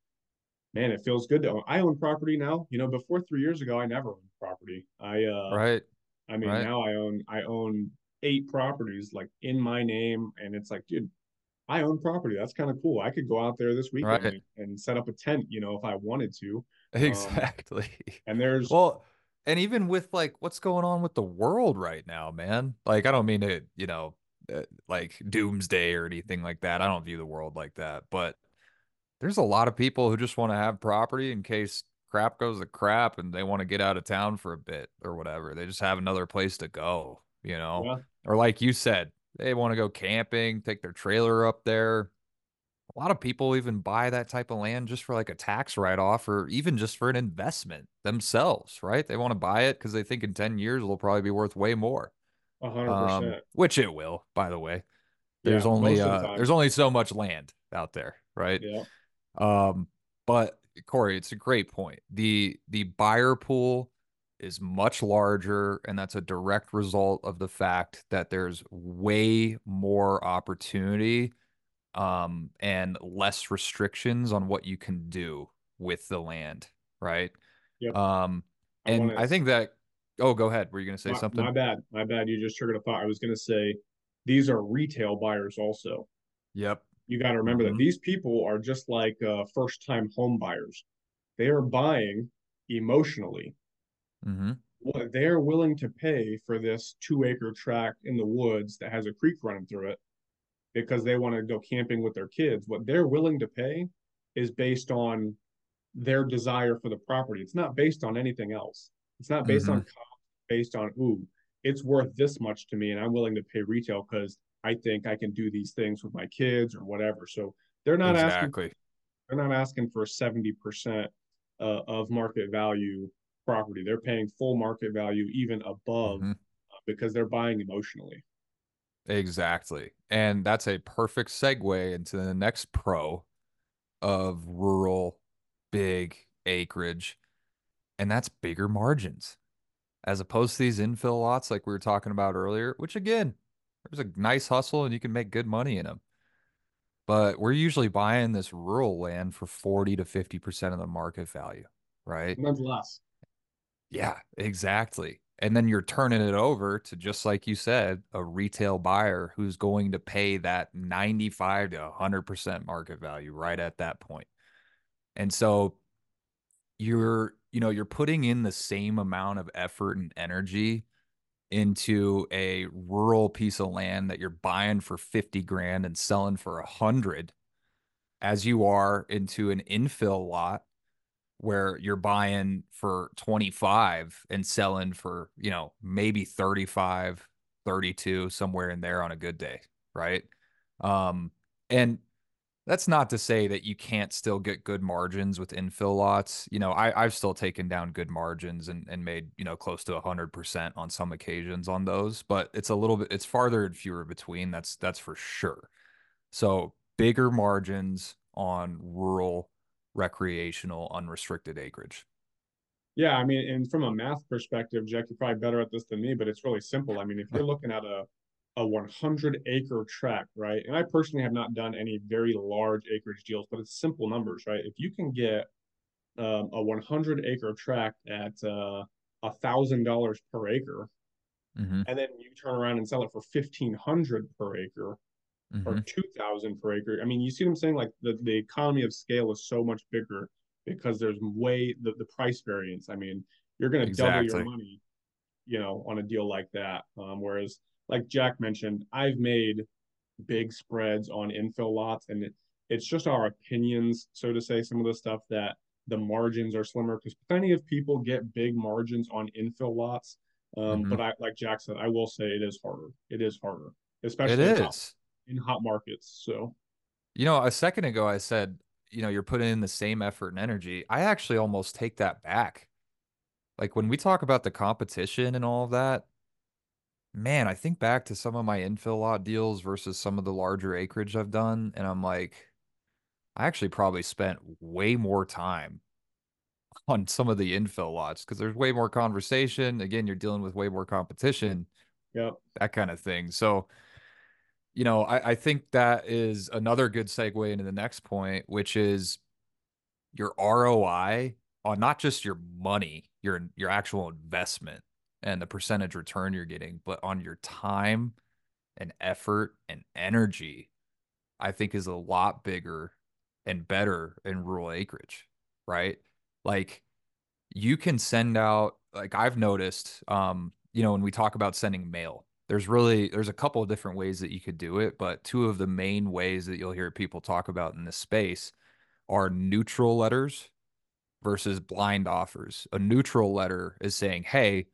man it feels good to own i own property now you know before three years ago i never owned property i uh right i mean right. now i own i own eight properties like in my name and it's like dude I own property. That's kind of cool. I could go out there this weekend right. and, set up a tent, you know, if I wanted to. Exactly. Um, and there's well, and even with like what's going on with the world right now, man. Like I don't mean to, you know, uh, like doomsday or anything like that. I don't view the world like that, but there's a lot of people who just want to have property in case crap goes to crap and they want to get out of town for a bit or whatever. They just have another place to go, you know. Yeah. Or like you said, they want to go camping, take their trailer up there. A lot of people even buy that type of land just for like a tax write off or even just for an investment themselves, right? They want to buy it because they think in 10 years it'll probably be worth way more. 100%. Um, which it will, by the way. There's yeah, only uh, the there's only so much land out there, right? Yeah. Um, but Corey, it's a great point. The the buyer pool is much larger and that's a direct result of the fact that there's way more opportunity um, and less restrictions on what you can do with the land right? Yep. um and I, I, think that oh go ahead. Were you going to say my, something? my bad my bad. You just triggered a thought. I was going to say these are retail buyers also. Yep you got to remember mm-hmm. that these people are just like uh, first time home buyers they are buying emotionally Mm-hmm. What they're willing to pay for this two acre tract in the woods that has a creek running through it because they want to go camping with their kids, what they're willing to pay is based on their desire for the property. It's not based on anything else. It's not based mm-hmm. on cost, based on ooh, it's worth this much to me, and I'm willing to pay retail because I think I can do these things with my kids or whatever. So they're not exactly. asking. They're not asking for seventy percent uh, of market value property. They're paying full market value, even above, mm-hmm. uh, because they're buying emotionally. Exactly. And that's a perfect segue into the next pro of rural big acreage. And that's bigger margins as opposed to these infill lots like we were talking about earlier, which again, there's a nice hustle and you can make good money in them. But we're usually buying this rural land for 40 to 50% of the market value, right? Sometimes less. Yeah, exactly. And then you're turning it over to just like you said, a retail buyer who's going to pay that 95 to 100% market value right at that point. And so you're, you know, you're putting in the same amount of effort and energy into a rural piece of land that you're buying for 50 grand and selling for a hundred as you are into an infill lot where you're buying for 25 and selling for, you know, maybe 35, 32, somewhere in there on a good day, right? Um, and that's not to say that you can't still get good margins with infill lots. You know, I, I've still taken down good margins and, and made, you know, close to hundred percent on some occasions on those, but it's a little bit, it's farther and fewer between. That's, that's for sure. So bigger margins on rural recreational unrestricted acreage. Yeah, I mean, and from a math perspective, Jack, you're probably better at this than me, but it's really simple. I mean, if you're looking at a a 100 acre tract, right? And I personally have not done any very large acreage deals, but it's simple numbers, right? If you can get um, a 100 acre tract at uh, a thousand dollars per acre, Mm-hmm. and then you turn around and sell it for 1500 per acre Mm-hmm. or 2000 per acre. I mean, you see what I'm saying? Like the, the economy of scale is so much bigger because there's way the, the price variance. I mean, you're going to double your money, you know, on a deal like that. Um, whereas, like Jack mentioned, I've made big spreads on infill lots, and it, it's just our opinions, so to say, some of the stuff that the margins are slimmer because plenty of people get big margins on infill lots. Um, Mhm. but I, like Jack said, I will say it is harder. It is harder, It especially in hot, in hot markets. So You know, a second ago I said, you know, you're putting in the same effort and energy. I actually almost take that back. Like when we talk about the competition and all of that, man, I think back to some of my infill lot deals versus some of the larger acreage I've done, and I'm like, I actually probably spent way more time on some of the infill lots because there's way more conversation. Again, you're dealing with way more competition, yeah, that kind of thing. So, you know, I, I think that is another good segue into the next point, which is your ROI on not just your money, your your actual investment and the percentage return you're getting, but on your time and effort and energy, I think is a lot bigger and better in rural acreage, right? Like you can send out like I've noticed um you know when we talk about sending mail there's really there's a couple of different ways that you could do it but two of the main ways that you'll hear people talk about in this space are neutral letters versus blind offers a neutral letter is saying hey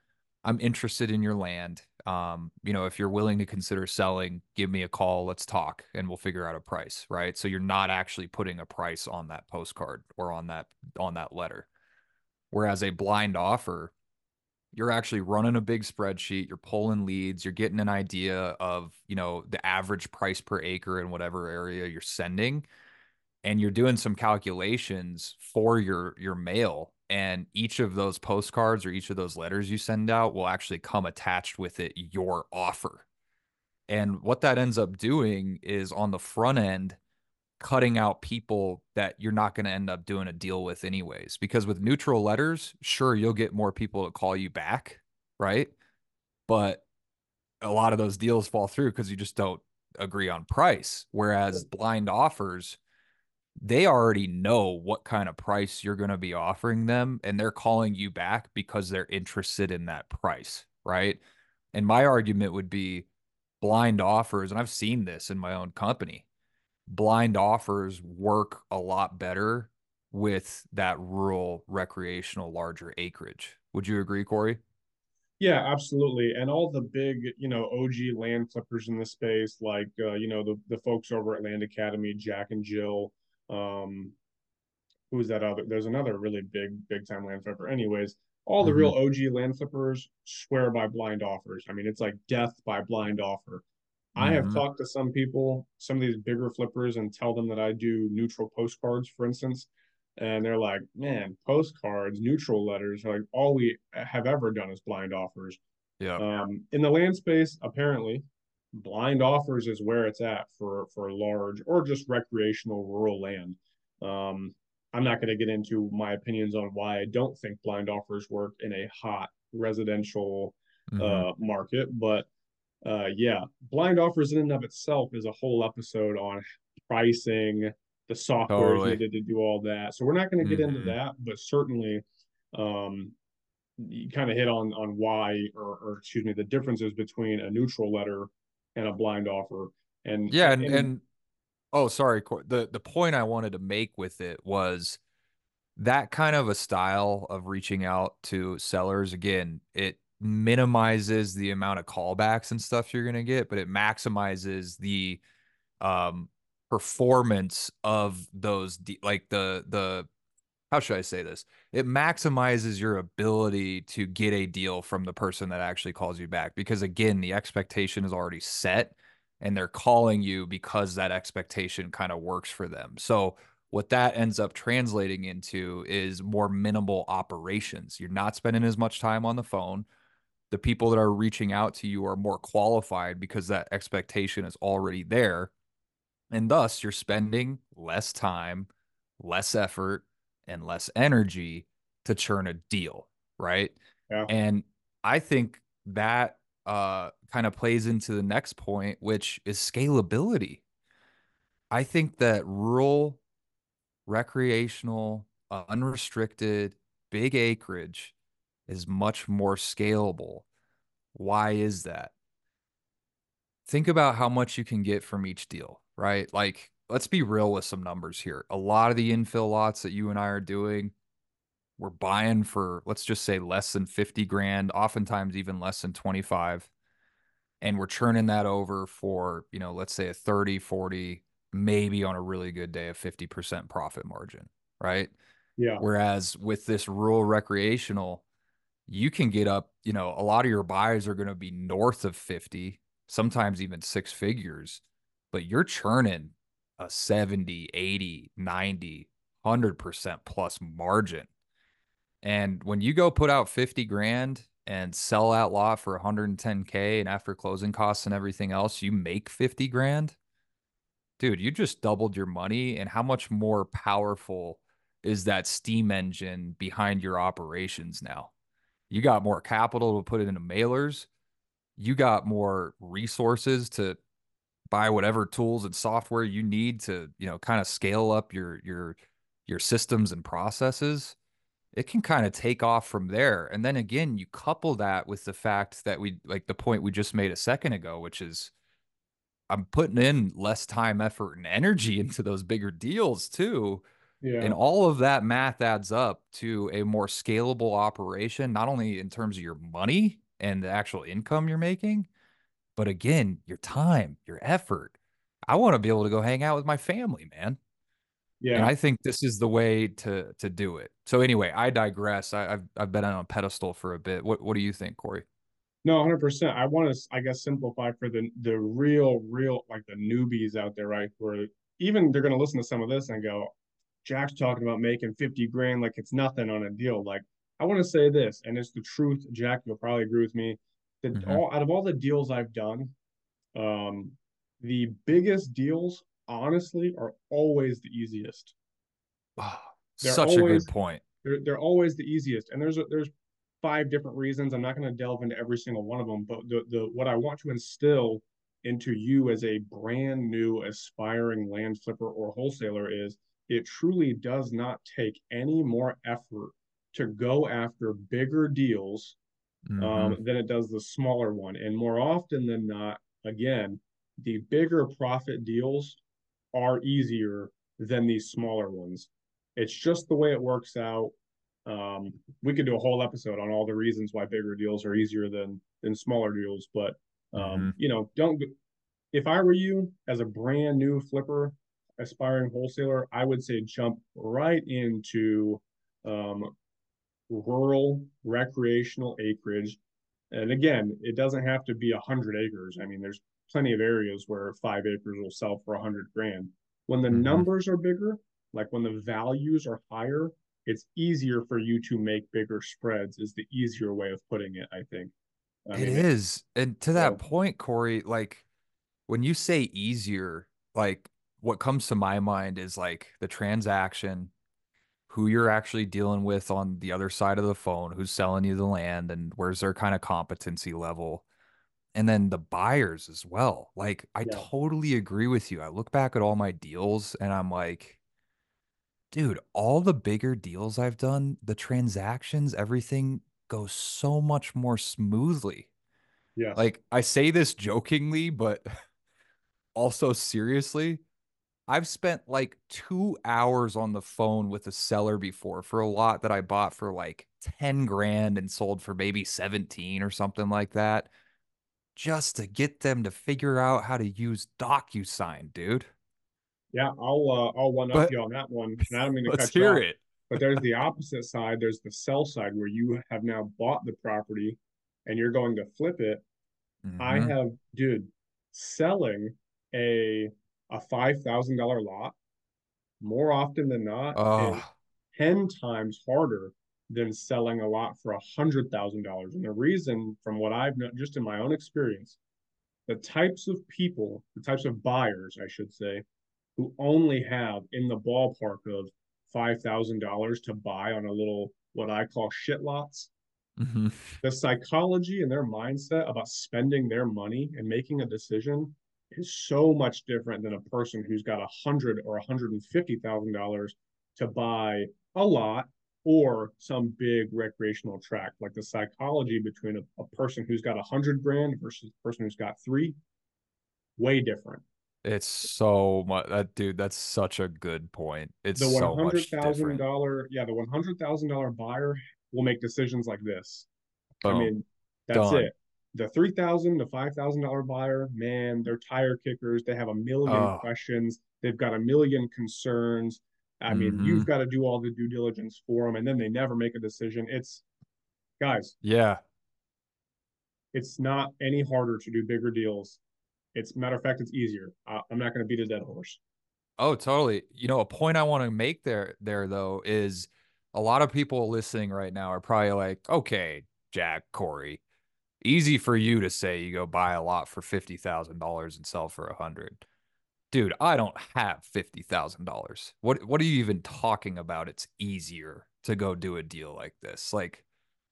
i'm interested in your land um you know if you're willing to consider selling give me a call let's talk and we'll figure out a price right so you're not actually putting a price on that postcard or on that on that letter Whereas a blind offer, you're actually running a big spreadsheet, you're pulling leads, you're getting an idea of, you know, the average price per acre in whatever area you're sending, and you're doing some calculations for your your mail. And each of those postcards or each of those letters you send out will actually come attached with it your offer. And what that ends up doing is on the front end, cutting out people that you're not going to end up doing a deal with anyways because with neutral letters sure you'll get more people to call you back right? But a lot of those deals fall through because you just don't agree on price. Whereas blind offers they already know what kind of price you're going to be offering them and they're calling you back because they're interested in that price right and my argument would be blind offers and I've seen this in my own company blind offers work a lot better with that rural recreational larger acreage. Would you agree, Corey? yeah, absolutely. And all the big, you know, OG land flippers in the space, like uh, you know the the folks over at Land Academy, Jack and Jill. Um, who's that other? There's another really big big time land flipper. Anyways, all the Mm-hmm. real OG land flippers swear by blind offers. I mean, it's like death by blind offer. I have Mm-hmm. talked to some people, some of these bigger flippers, and tell them that I do neutral postcards, for instance. And they're like, man, postcards, neutral letters, like all we have ever done is blind offers. Yeah. Um, in the land space, apparently, blind offers is where it's at for for large or just recreational rural land. Um, I'm not going to get into my opinions on why I don't think blind offers work in a hot residential Mhm. uh, market, but uh, yeah, blind offers in and of itself is a whole episode on pricing, the software Totally. needed to do all that. So we're not going to get into Mhm. that, but certainly, um, you kind of hit on on why, or, or excuse me, the differences between a neutral letter and a blind offer. And Yeah, and and and oh, sorry, the the point I wanted to make with it was that kind of a style of reaching out to sellers again, it minimizes the amount of callbacks and stuff you're going to get, but it maximizes the um performance of those de- like the the how should I say this? It maximizes your ability to get a deal from the person that actually calls you back because again, the expectation is already set and they're calling you because that expectation kind of works for them. So what that ends up translating into is more minimal operations. You're not spending as much time on the phone. the people that are reaching out to you are more qualified because that expectation is already there. And thus, you're spending less time, less effort, and less energy to churn a deal, right? Yeah. And I think that uh, kind of plays into the next point, which is scalability. I think that rural, recreational, uh, unrestricted, big acreage is much more scalable. Why is that? Think about how much you can get from each deal, right? Like, let's be real with some numbers here. A lot of the infill lots that you and I are doing, we're buying for, let's just say, less than 50 grand, oftentimes even less than 25. And we're churning that over for, you know, let's say a 30, 40, maybe on a really good day, a 50% profit margin, right? Yeah. Whereas with this rural recreational, you can get up, you know, a lot of your buys are going to be north of 50, sometimes even six figures, but you're churning a 70, 80, 90, 100% plus margin. And when you go put out 50 grand and sell that lot for 110K and after closing costs and everything else, you make 50 grand, dude, you just doubled your money. And how much more powerful is that steam engine behind your operations now. You got more capital to put it into mailers. You got more resources to buy whatever tools and software you need to, you know, kind of scale up your your your systems and processes. It can kind of take off from there. And then again, you couple that with the fact that we like the point we just made a second ago, which is I'm putting in less time, effort, and energy into those bigger deals too Yeah. and all of that math adds up to a more scalable operation, not only in terms of your money and the actual income you're making, but again, your time, your effort. I want to be able to go hang out with my family, man. Yeah. And I think this is the way to to do it. So anyway, I digress. I, I've I've been on a pedestal for a bit. What what do you think, Corey? No, 100%. I want to, I guess, simplify for the the real, real, like the newbies out there, right? Where even they're going to listen to some of this and go, Jack's talking about making 50 grand like it's nothing on a deal. Like, I want to say this, and it's the truth, Jack, you'll probably agree with me. That Mhm. all out of all the deals I've done, um, the biggest deals, honestly, are always the easiest. Oh, such a good point. They're they're always the easiest. And there's a, there's five different reasons. I'm not going to delve into every single one of them, but the the what I want to instill into you as a brand new aspiring land flipper or wholesaler is it truly does not take any more effort to go after bigger deals Mhm. um, than it does the smaller one. And more often than not, again, the bigger profit deals are easier than these smaller ones. It's just the way it works out. Um, we could do a whole episode on all the reasons why bigger deals are easier than than smaller deals, but um, you know, don't. If I were you as a brand new flipper, aspiring wholesaler, I would say jump right into um, rural recreational acreage. And again, it doesn't have to be a hundred acres. I mean, there's plenty of areas where five acres will sell for a hundred grand. When the Mhm. numbers are bigger, like when the values are higher, it's easier for you to make bigger spreads. Is the easier way of putting it, I think. I It mean, is. And to that so- point, Corey, like when you say easier, like what comes to my mind is like the transaction, who you're actually dealing with on the other side of the phone, who's selling you the land, and where's their kind of competency level. And then the buyers as well. Like, I Yeah. totally agree with you. I look back at all my deals and I'm like, dude, all the bigger deals I've done, the transactions, everything goes so much more smoothly. Yeah. Like I say this jokingly, but also seriously. I've spent like two hours on the phone with a seller before for a lot that I bought for like 10 grand and sold for maybe 17 or something like that, just to get them to figure out how to use DocuSign, dude. yeah, I'll uh, I'll one up But- you on that one. And I don't mean to Let's cut you hear off, it. But there's the opposite side. There's the sell side where you have now bought the property and you're going to flip it. I Mhm. have, dude, selling a a five thousand dollar lot more often than not is Oh, ten times harder than selling a lot for a hundred thousand dollars. And the reason, from what I've known, just in my own experience, the types of people, the types of buyers, I should say, who only have in the ballpark of five thousand dollars to buy on a little what I call shit lots. Mm-hmm. The psychology and their mindset about spending their money and making a decision is so much different than a person who's got a hundred or a hundred and fifty thousand dollars to buy a lot or some big recreational track. Like the psychology between a, a person who's got a hundred grand versus a person who's got three, way different. It's so much that dude, that's such a good point. It's the one hundred thousand dollar, yeah, the one hundred thousand dollar buyer will make decisions like this. Boom. I mean, that's Done. it. The three thousand to five thousand dollar buyer, man, they're tire kickers. They have a million oh. questions. They've got a million concerns. I mean, mm-hmm. you've got to do all the due diligence for them, and then they never make a decision. It's guys. Yeah. It's not any harder to do bigger deals. It's matter of fact, it's easier. Uh, I'm not going to beat a dead horse. Oh, totally. You know, a point I want to make there, there though, is a lot of people listening right now are probably like, okay, Jack, Corey, easy for you to say you go buy a lot for fifty thousand dollars and sell for a hundred dude, I don't have fifty thousand dollars. What what are you even talking about? It's easier to go do a deal like this. Like,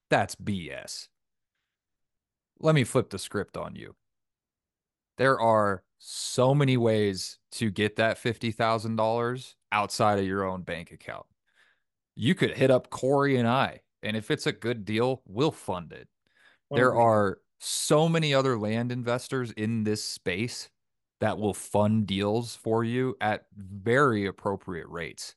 that's BS. Let me flip the script on you. There are so many ways to get that fifty thousand dollars outside of your own bank account. You could hit up Corey and I, and if it's a good deal, we'll fund it. There are so many other land investors in this space that will fund deals for you at very appropriate rates,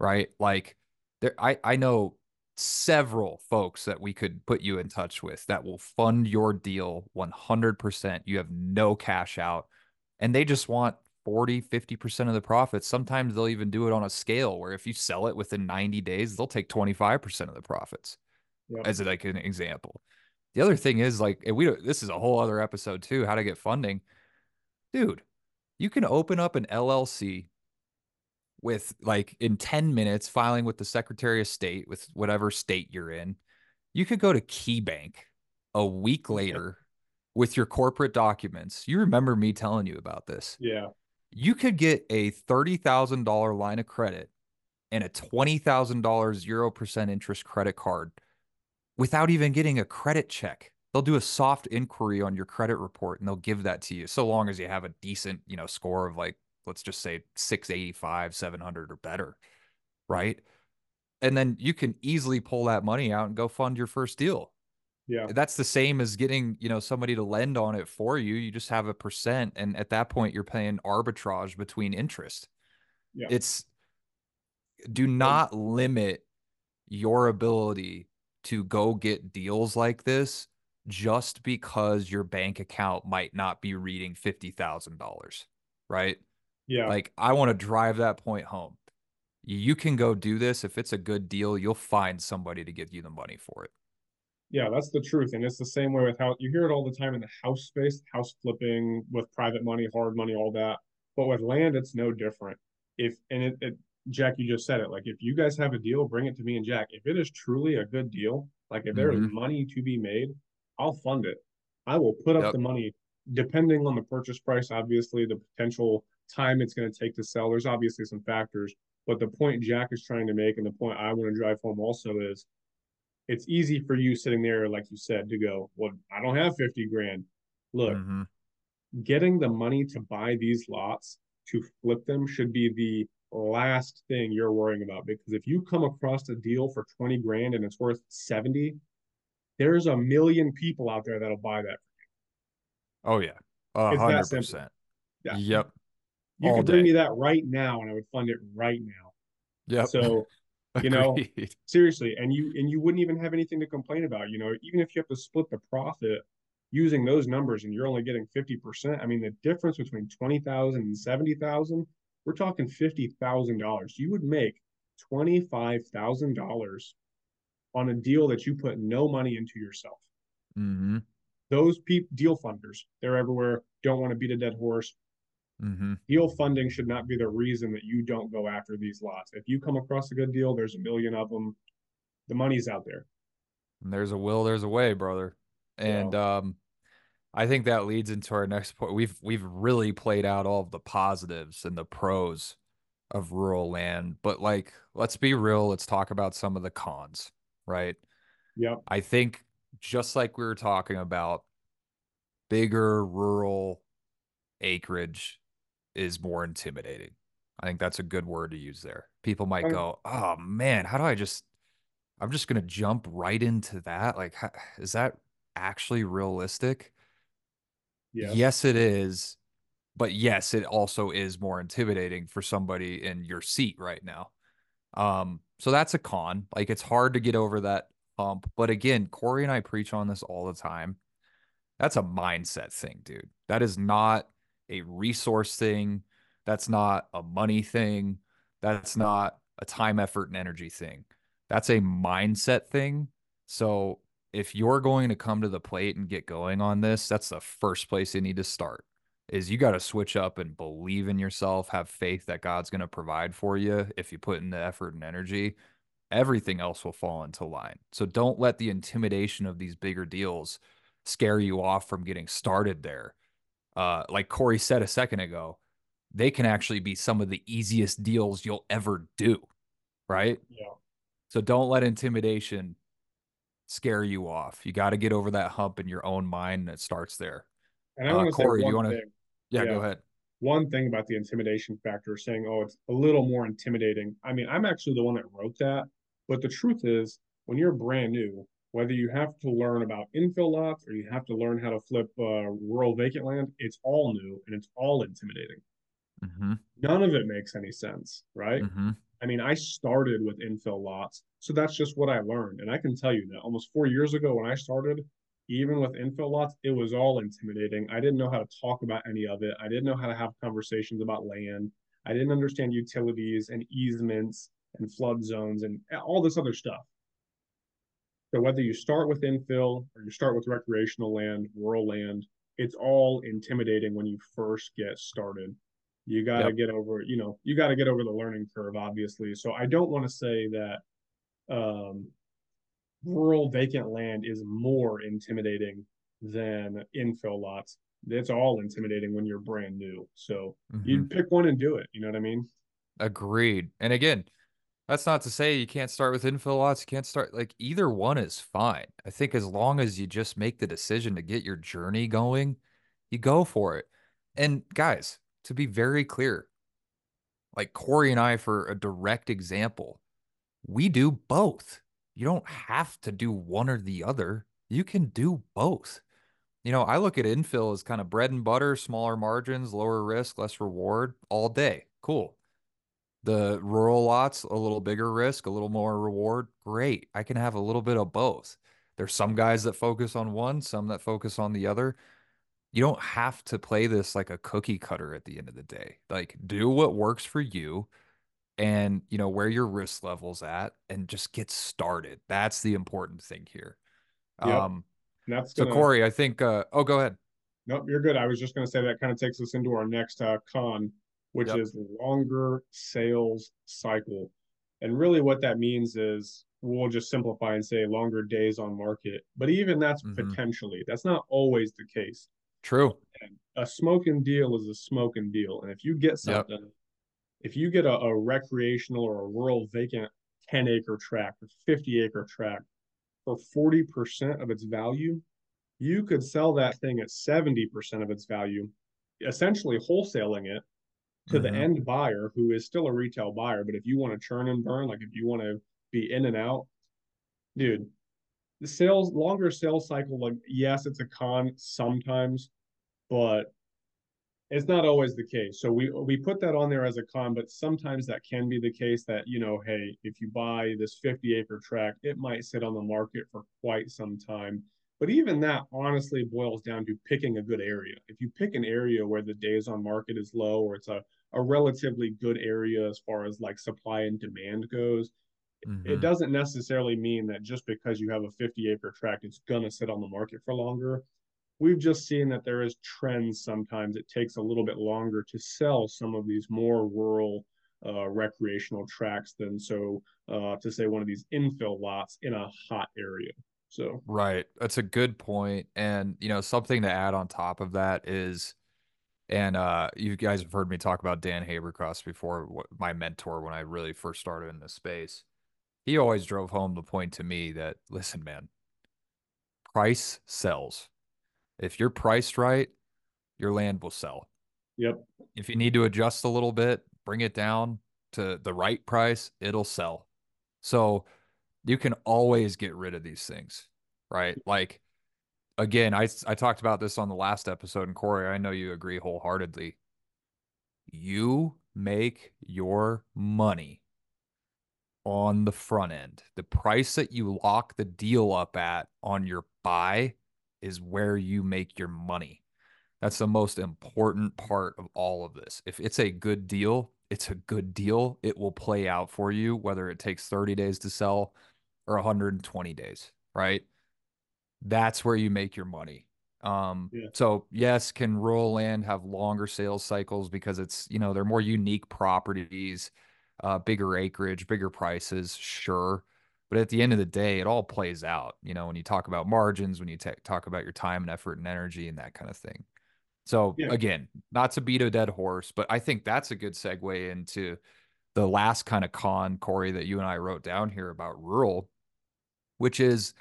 right? Like there, I, I know several folks that we could put you in touch with that will fund your deal 100%. You have no cash out and they just want 40, 50% of the profits. Sometimes they'll even do it on a scale where if you sell it within 90 days, they'll take 25% of the profits yep. as like an example. The other thing is like, we, this is a whole other episode too, how to get funding dude, you can open up an LLC with like in 10 minutes filing with the Secretary of State with whatever state you're in. You could go to KeyBank a week mm-hmm. later with your corporate documents. You remember me telling you about this. Yeah. You could get a $30,000 line of credit and a $20,000 0% interest credit card without even getting a credit check. They'll do a soft inquiry on your credit report and they'll give that to you so long as you have a decent you know score of like let's just say 685 700 or better right? And then you can easily pull that money out and go fund your first deal. Yeah. That's the same as getting you know somebody to lend on it for you. You just have a percent and at that point you're paying arbitrage between interest. Yeah. it's do not limit your ability to go get deals like this just because your bank account might not be reading $50,000, right? Yeah. Like I want to drive that point home. You can go do this if it's a good deal, you'll find somebody to give you the money for it. Yeah, that's the truth. And it's the same way with how you hear it all the time in the house space, house flipping with private money, hard money, all that. But with land, it's no different. If and it, it Jack, you just said it. Like if you guys have a deal, bring it to me and Jack. If it is truly a good deal, like if there is mm-hmm. money to be made, I'll fund it. I will put up yep. the money depending on the purchase price, obviously, the potential time it's going to take to sell. There's obviously some factors. But the point Jack is trying to make and the point I want to drive home also is it's easy for you sitting there, like you said, to go, Well, I don't have 50 grand. Look, mm-hmm. getting the money to buy these lots to flip them should be the last thing you're worrying about because if you come across a deal for 20 grand and it's worth 70 there's a million people out there that'll buy that Oh yeah, hundred percent. Yeah. Yep. You All could bring me that right now, and I would fund it right now. yeah So, you know, seriously, and you and you wouldn't even have anything to complain about. You know, even if you have to split the profit using those numbers, and you're only getting fifty percent. I mean, the difference between twenty thousand and seventy thousand, we're talking fifty thousand dollars. You would make twenty five thousand dollars on a deal that you put no money into yourself. Mm-hmm. Those people, deal funders, they're everywhere. Don't want to beat a dead horse. Mm-hmm. Deal funding should not be the reason that you don't go after these lots. If you come across a good deal, there's a million of them. the money's out there. And there's a will, there's a way, brother. And yeah. um I think that leads into our next point. We've we've really played out all of the positives and the pros of rural land, but like let's be real, let's talk about some of the cons, right? Yep. I think just like we were talking about bigger rural acreage is more intimidating. I think that's a good word to use there. People might go, "Oh man, how do I just I'm just going to jump right into that? Like how, is that actually realistic?" Yes. it is. But yes, it also is more intimidating for somebody in your seat right now. Um, so that's a con. Like it's hard to get over that hump. But again, Corey and I preach on this all the time. That's a mindset thing, dude. That is not a resource thing. That's not a money thing. That's not a time, effort, and energy thing. That's a mindset thing. So if you're going to come to the plate and get going on this, that's the first place you need to start. Is you got to switch up and believe in yourself, have faith that God's going to provide for you if you put in the effort and energy. Everything else will fall into line. So don't let the intimidation of these bigger deals scare you off from getting started there. Uh, like Corey said a second ago, they can actually be some of the easiest deals you'll ever do. Right. Yeah. So don't let intimidation scare you off. You got to get over that hump in your own mind, and it starts there. And I want to uh, Corey, say, you want to? Yeah, yeah, go ahead. One thing about the intimidation factor, saying, "Oh, it's a little more intimidating." I mean, I'm actually the one that wrote that, but the truth is, when you're brand new, whether you have to learn about infill lots or you have to learn how to flip uh, rural vacant land, it's all new and it's all intimidating. Mm-hmm. None of it makes any sense, right? Mm-hmm. I mean, I started with infill lots, so that's just what I learned. And I can tell you that almost four years ago when I started, even with infill lots, it was all intimidating. I didn't know how to talk about any of it. I didn't know how to have conversations about land. I didn't understand utilities and easements and flood zones and all this other stuff. So whether you start with infill or you start with recreational land, rural land, it's all intimidating when you first get started. You got to yep. get over, you know, you got to get over the learning curve, obviously. So I don't want to say that um, rural vacant land is more intimidating than infill lots. It's all intimidating when you're brand new. So mm-hmm. you pick one and do it. You know what I mean? Agreed. And again, that's not to say you can't start with infill lots. You can't start like either one is fine. I think as long as you just make the decision to get your journey going, you go for it. And guys, to be very clear, like Corey and I, for a direct example, we do both. You don't have to do one or the other. You can do both. You know, I look at infill as kind of bread and butter, smaller margins, lower risk, less reward all day. Cool. The rural lots, a little bigger risk, a little more reward. Great. I can have a little bit of both. There's some guys that focus on one, some that focus on the other you don't have to play this like a cookie cutter at the end of the day. Like do what works for you and you know where your risk levels at and just get started. That's the important thing here. Yep. Um that's gonna... so Corey, I think uh oh go ahead. Nope, you're good. I was just gonna say that kind of takes us into our next uh con, which yep. is longer sales cycle. And really what that means is we'll just simplify and say longer days on market. But even that's mm-hmm. potentially, that's not always the case. True. A smoking deal is a smoking deal. And if you get something, yep. if you get a, a, recreational or a rural vacant 10 acre tract or 50 acre tract for 40% of its value, you could sell that thing at 70% of its value, essentially wholesaling it to mm-hmm. the end buyer who is still a retail buyer. But if you want to churn and burn, like if you want to be in and out, dude, the sales longer sales cycle like yes it's a con sometimes but it's not always the case. So we we put that on there as a con but sometimes that can be the case that you know hey if you buy this 50 acre tract it might sit on the market for quite some time. But even that honestly boils down to picking a good area. If you pick an area where the days on market is low or it's a, a relatively good area as far as like supply and demand goes Mm-hmm. It doesn't necessarily mean that just because you have a 50 acre tract, it's going to sit on the market for longer. We've just seen that there is trends sometimes. It takes a little bit longer to sell some of these more rural uh, recreational tracks than so uh, to say one of these infill lots in a hot area. So right, that's a good point, and you know something to add on top of that is, and uh, you guys have heard me talk about Dan Habercross before, my mentor when I really first started in this space. He always drove home the point to me that listen, man, price sells. If you're priced right, your land will sell. Yep. If you need to adjust a little bit, bring it down to the right price, it'll sell. So you can always get rid of these things, right? Like again, I I talked about this on the last episode and Corey, I know you agree wholeheartedly. You make your money on the front end. The price that you lock the deal up at on your buy is where you make your money. That's the most important part of all of this. If it's a good deal, it's a good deal. It will play out for you, whether it takes 30 days to sell or 120 days, right? That's where you make your money. Um, yeah. so yes, can rural land have longer sales cycles because it's, you know, they're more unique properties, uh, bigger acreage, bigger prices, sure. But at the end of the day, it all plays out, you know, when you talk about margins, when you t- talk about your time and effort and energy and that kind of thing. So yeah. again, not to beat a dead horse, but I think that's a good segue into the last kind of con, Corey, that you and I wrote down here about rural, which is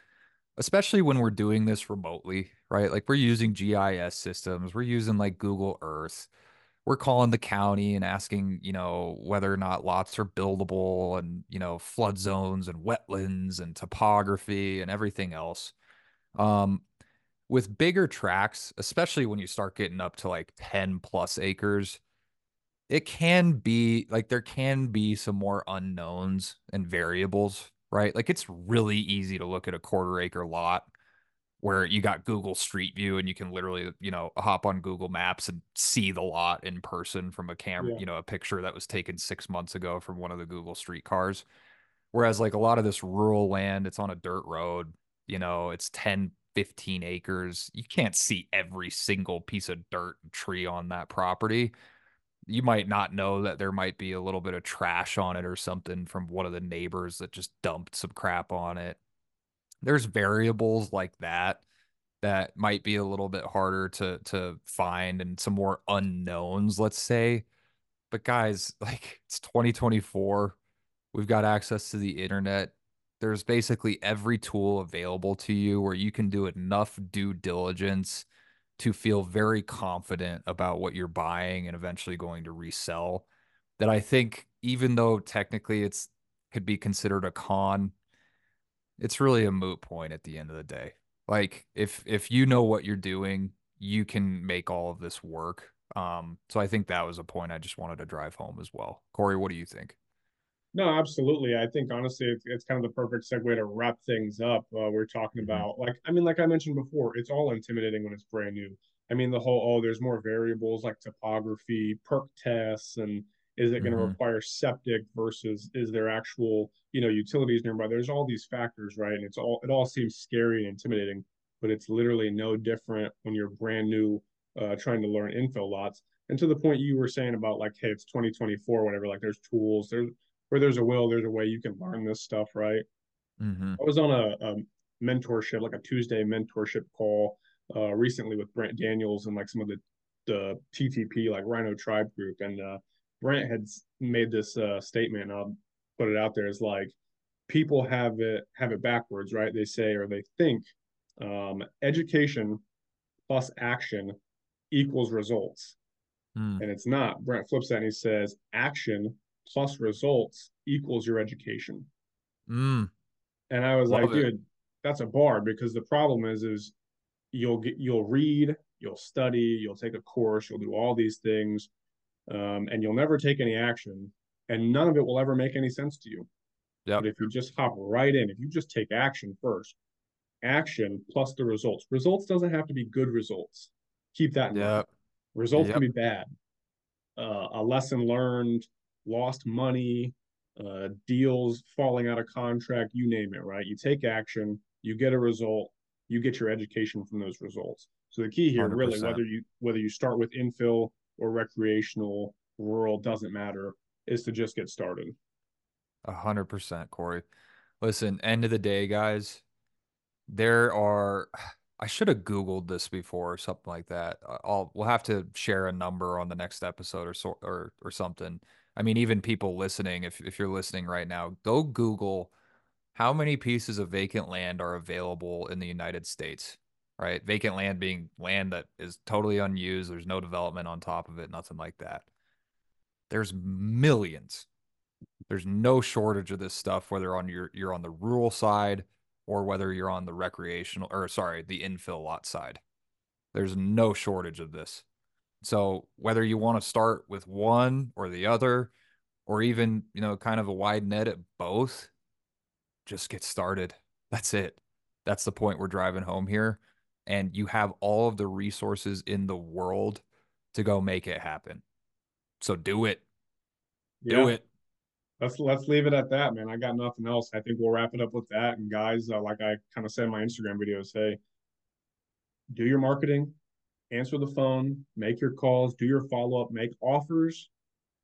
especially when we're doing this remotely, right? Like we're using GIS systems, we're using like Google Earth, we're calling the county and asking, you know, whether or not lots are buildable and, you know, flood zones and wetlands and topography and everything else. Um, with bigger tracts, especially when you start getting up to like 10 plus acres, it can be like there can be some more unknowns and variables, right? Like it's really easy to look at a quarter acre lot where you got Google Street View and you can literally, you know, hop on Google Maps and see the lot in person from a camera, yeah. you know, a picture that was taken six months ago from one of the Google Street cars. Whereas like a lot of this rural land, it's on a dirt road, you know, it's 10 15 acres. You can't see every single piece of dirt and tree on that property. You might not know that there might be a little bit of trash on it or something from one of the neighbors that just dumped some crap on it. There's variables like that that might be a little bit harder to to find and some more unknowns, let's say. But guys, like it's 2024. We've got access to the internet there's basically every tool available to you where you can do enough due diligence to feel very confident about what you're buying and eventually going to resell that I think even though technically it's could be considered a con it's really a moot point at the end of the day like if if you know what you're doing you can make all of this work um so I think that was a point I just wanted to drive home as well Corey what do you think no, absolutely. I think honestly, it's, it's kind of the perfect segue to wrap things up. Uh, we're talking mm-hmm. about like I mean, like I mentioned before, it's all intimidating when it's brand new. I mean, the whole oh, there's more variables like topography, perc tests, and is it going to mm-hmm. require septic versus is there actual you know utilities nearby? There's all these factors, right? And it's all it all seems scary and intimidating, but it's literally no different when you're brand new uh, trying to learn infill lots. And to the point you were saying about like, hey, it's 2024, whatever. Like, there's tools, there's where there's a will, there's a way you can learn this stuff, right? Mm-hmm. I was on a, a, mentorship, like a Tuesday mentorship call uh, recently with Brent Daniels and like some of the the TTP, like Rhino Tribe group, and uh, Brent had made this uh, statement. And I'll put it out there as like people have it have it backwards, right? They say or they think um, education plus action equals results. Mm. And it's not. Brent flips that and he says action plus results equals your education. Mm. And I was Love like, it. dude, that's a bar because the problem is, is you'll get, you'll read, you'll study, you'll take a course, you'll do all these things, um, and you'll never take any action, and none of it will ever make any sense to you. Yep. But if you just hop right in, if you just take action first, action plus the results. Results doesn't have to be good results. Keep that mind. Results yep. can be bad. Uh, a lesson learned, lost money, uh, deals falling out of contract, you name it, right? You take action, you get a result, you get your education from those results. So the key here, 100%. really, whether you whether you start with infill or recreational, rural, doesn't matter. is to just get started. A hundred percent, Corey. Listen, end of the day, guys, there are I should have Googled this before or something like that. Uh, I'll we'll have to share a number on the next episode or so or or something. I mean, even people listening, if if you're listening right now, go Google how many pieces of vacant land are available in the United States. Right? Vacant land being land that is totally unused, there's no development on top of it, nothing like that. There's millions. There's no shortage of this stuff, whether on your you're on the rural side or whether you're on the recreational or sorry, the infill lot side. There's no shortage of this. So whether you want to start with one or the other, or even, you know, kind of a wide net at both, just get started. That's it. That's the point we're driving home here. And you have all of the resources in the world to go make it happen. So do it. Yeah. Do it let's let's leave it at that, man. I got nothing else. I think we'll wrap it up with that. And guys, uh, like I kind of said in my Instagram videos, hey, do your marketing, answer the phone, make your calls, do your follow up, make offers,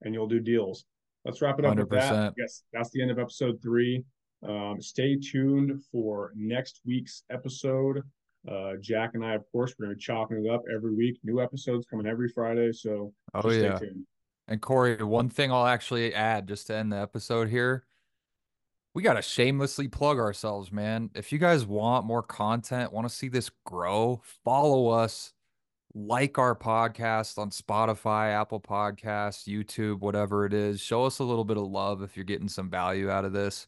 and you'll do deals. Let's wrap it up 100%. with that. Yes, that's the end of episode three. Um, stay tuned for next week's episode. Uh, Jack and I, of course, we're going to be chopping it up every week. New episodes coming every Friday. So oh, yeah. Tuned. And Corey, one thing I'll actually add just to end the episode here. We got to shamelessly plug ourselves, man. If you guys want more content, want to see this grow, follow us, like our podcast on Spotify, Apple Podcasts, YouTube, whatever it is. Show us a little bit of love if you're getting some value out of this.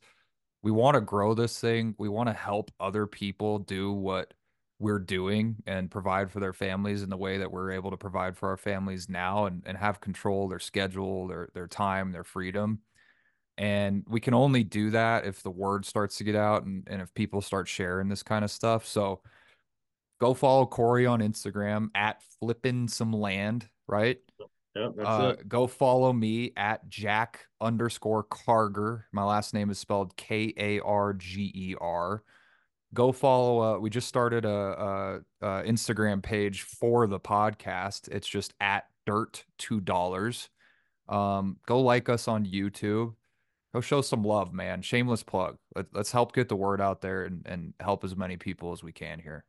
We want to grow this thing. We want to help other people do what we're doing and provide for their families in the way that we're able to provide for our families now and, and have control their schedule their their time their freedom. And we can only do that if the word starts to get out and, and if people start sharing this kind of stuff. So go follow corey on instagram at flipping some land right? Yeah, uh. Go follow me at Jack underscore Karger. My last name is spelled K A R G E R go follow uh, we just started a, a, a, instagram page for the podcast. It's just at dirt two dollars. Um, go like us on youtube. Go show some love man. Shameless plug. Let, us help get the word out there and, and help as many people as we can here.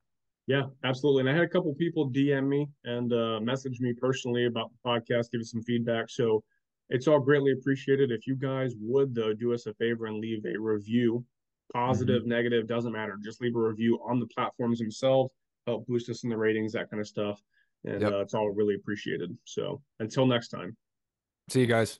Yeah absolutely. And i had a couple people dm me and uh, message me personally about the podcast give us some feedback. So it's all greatly appreciated. If you guys would though do us a favor and leave a review positive, mm-hmm. negative, doesn't matter. Just leave a review on the platforms themselves, help boost us in the ratings, that kind of stuff. And yep. uh, it's all really appreciated. So until next time. See you guys.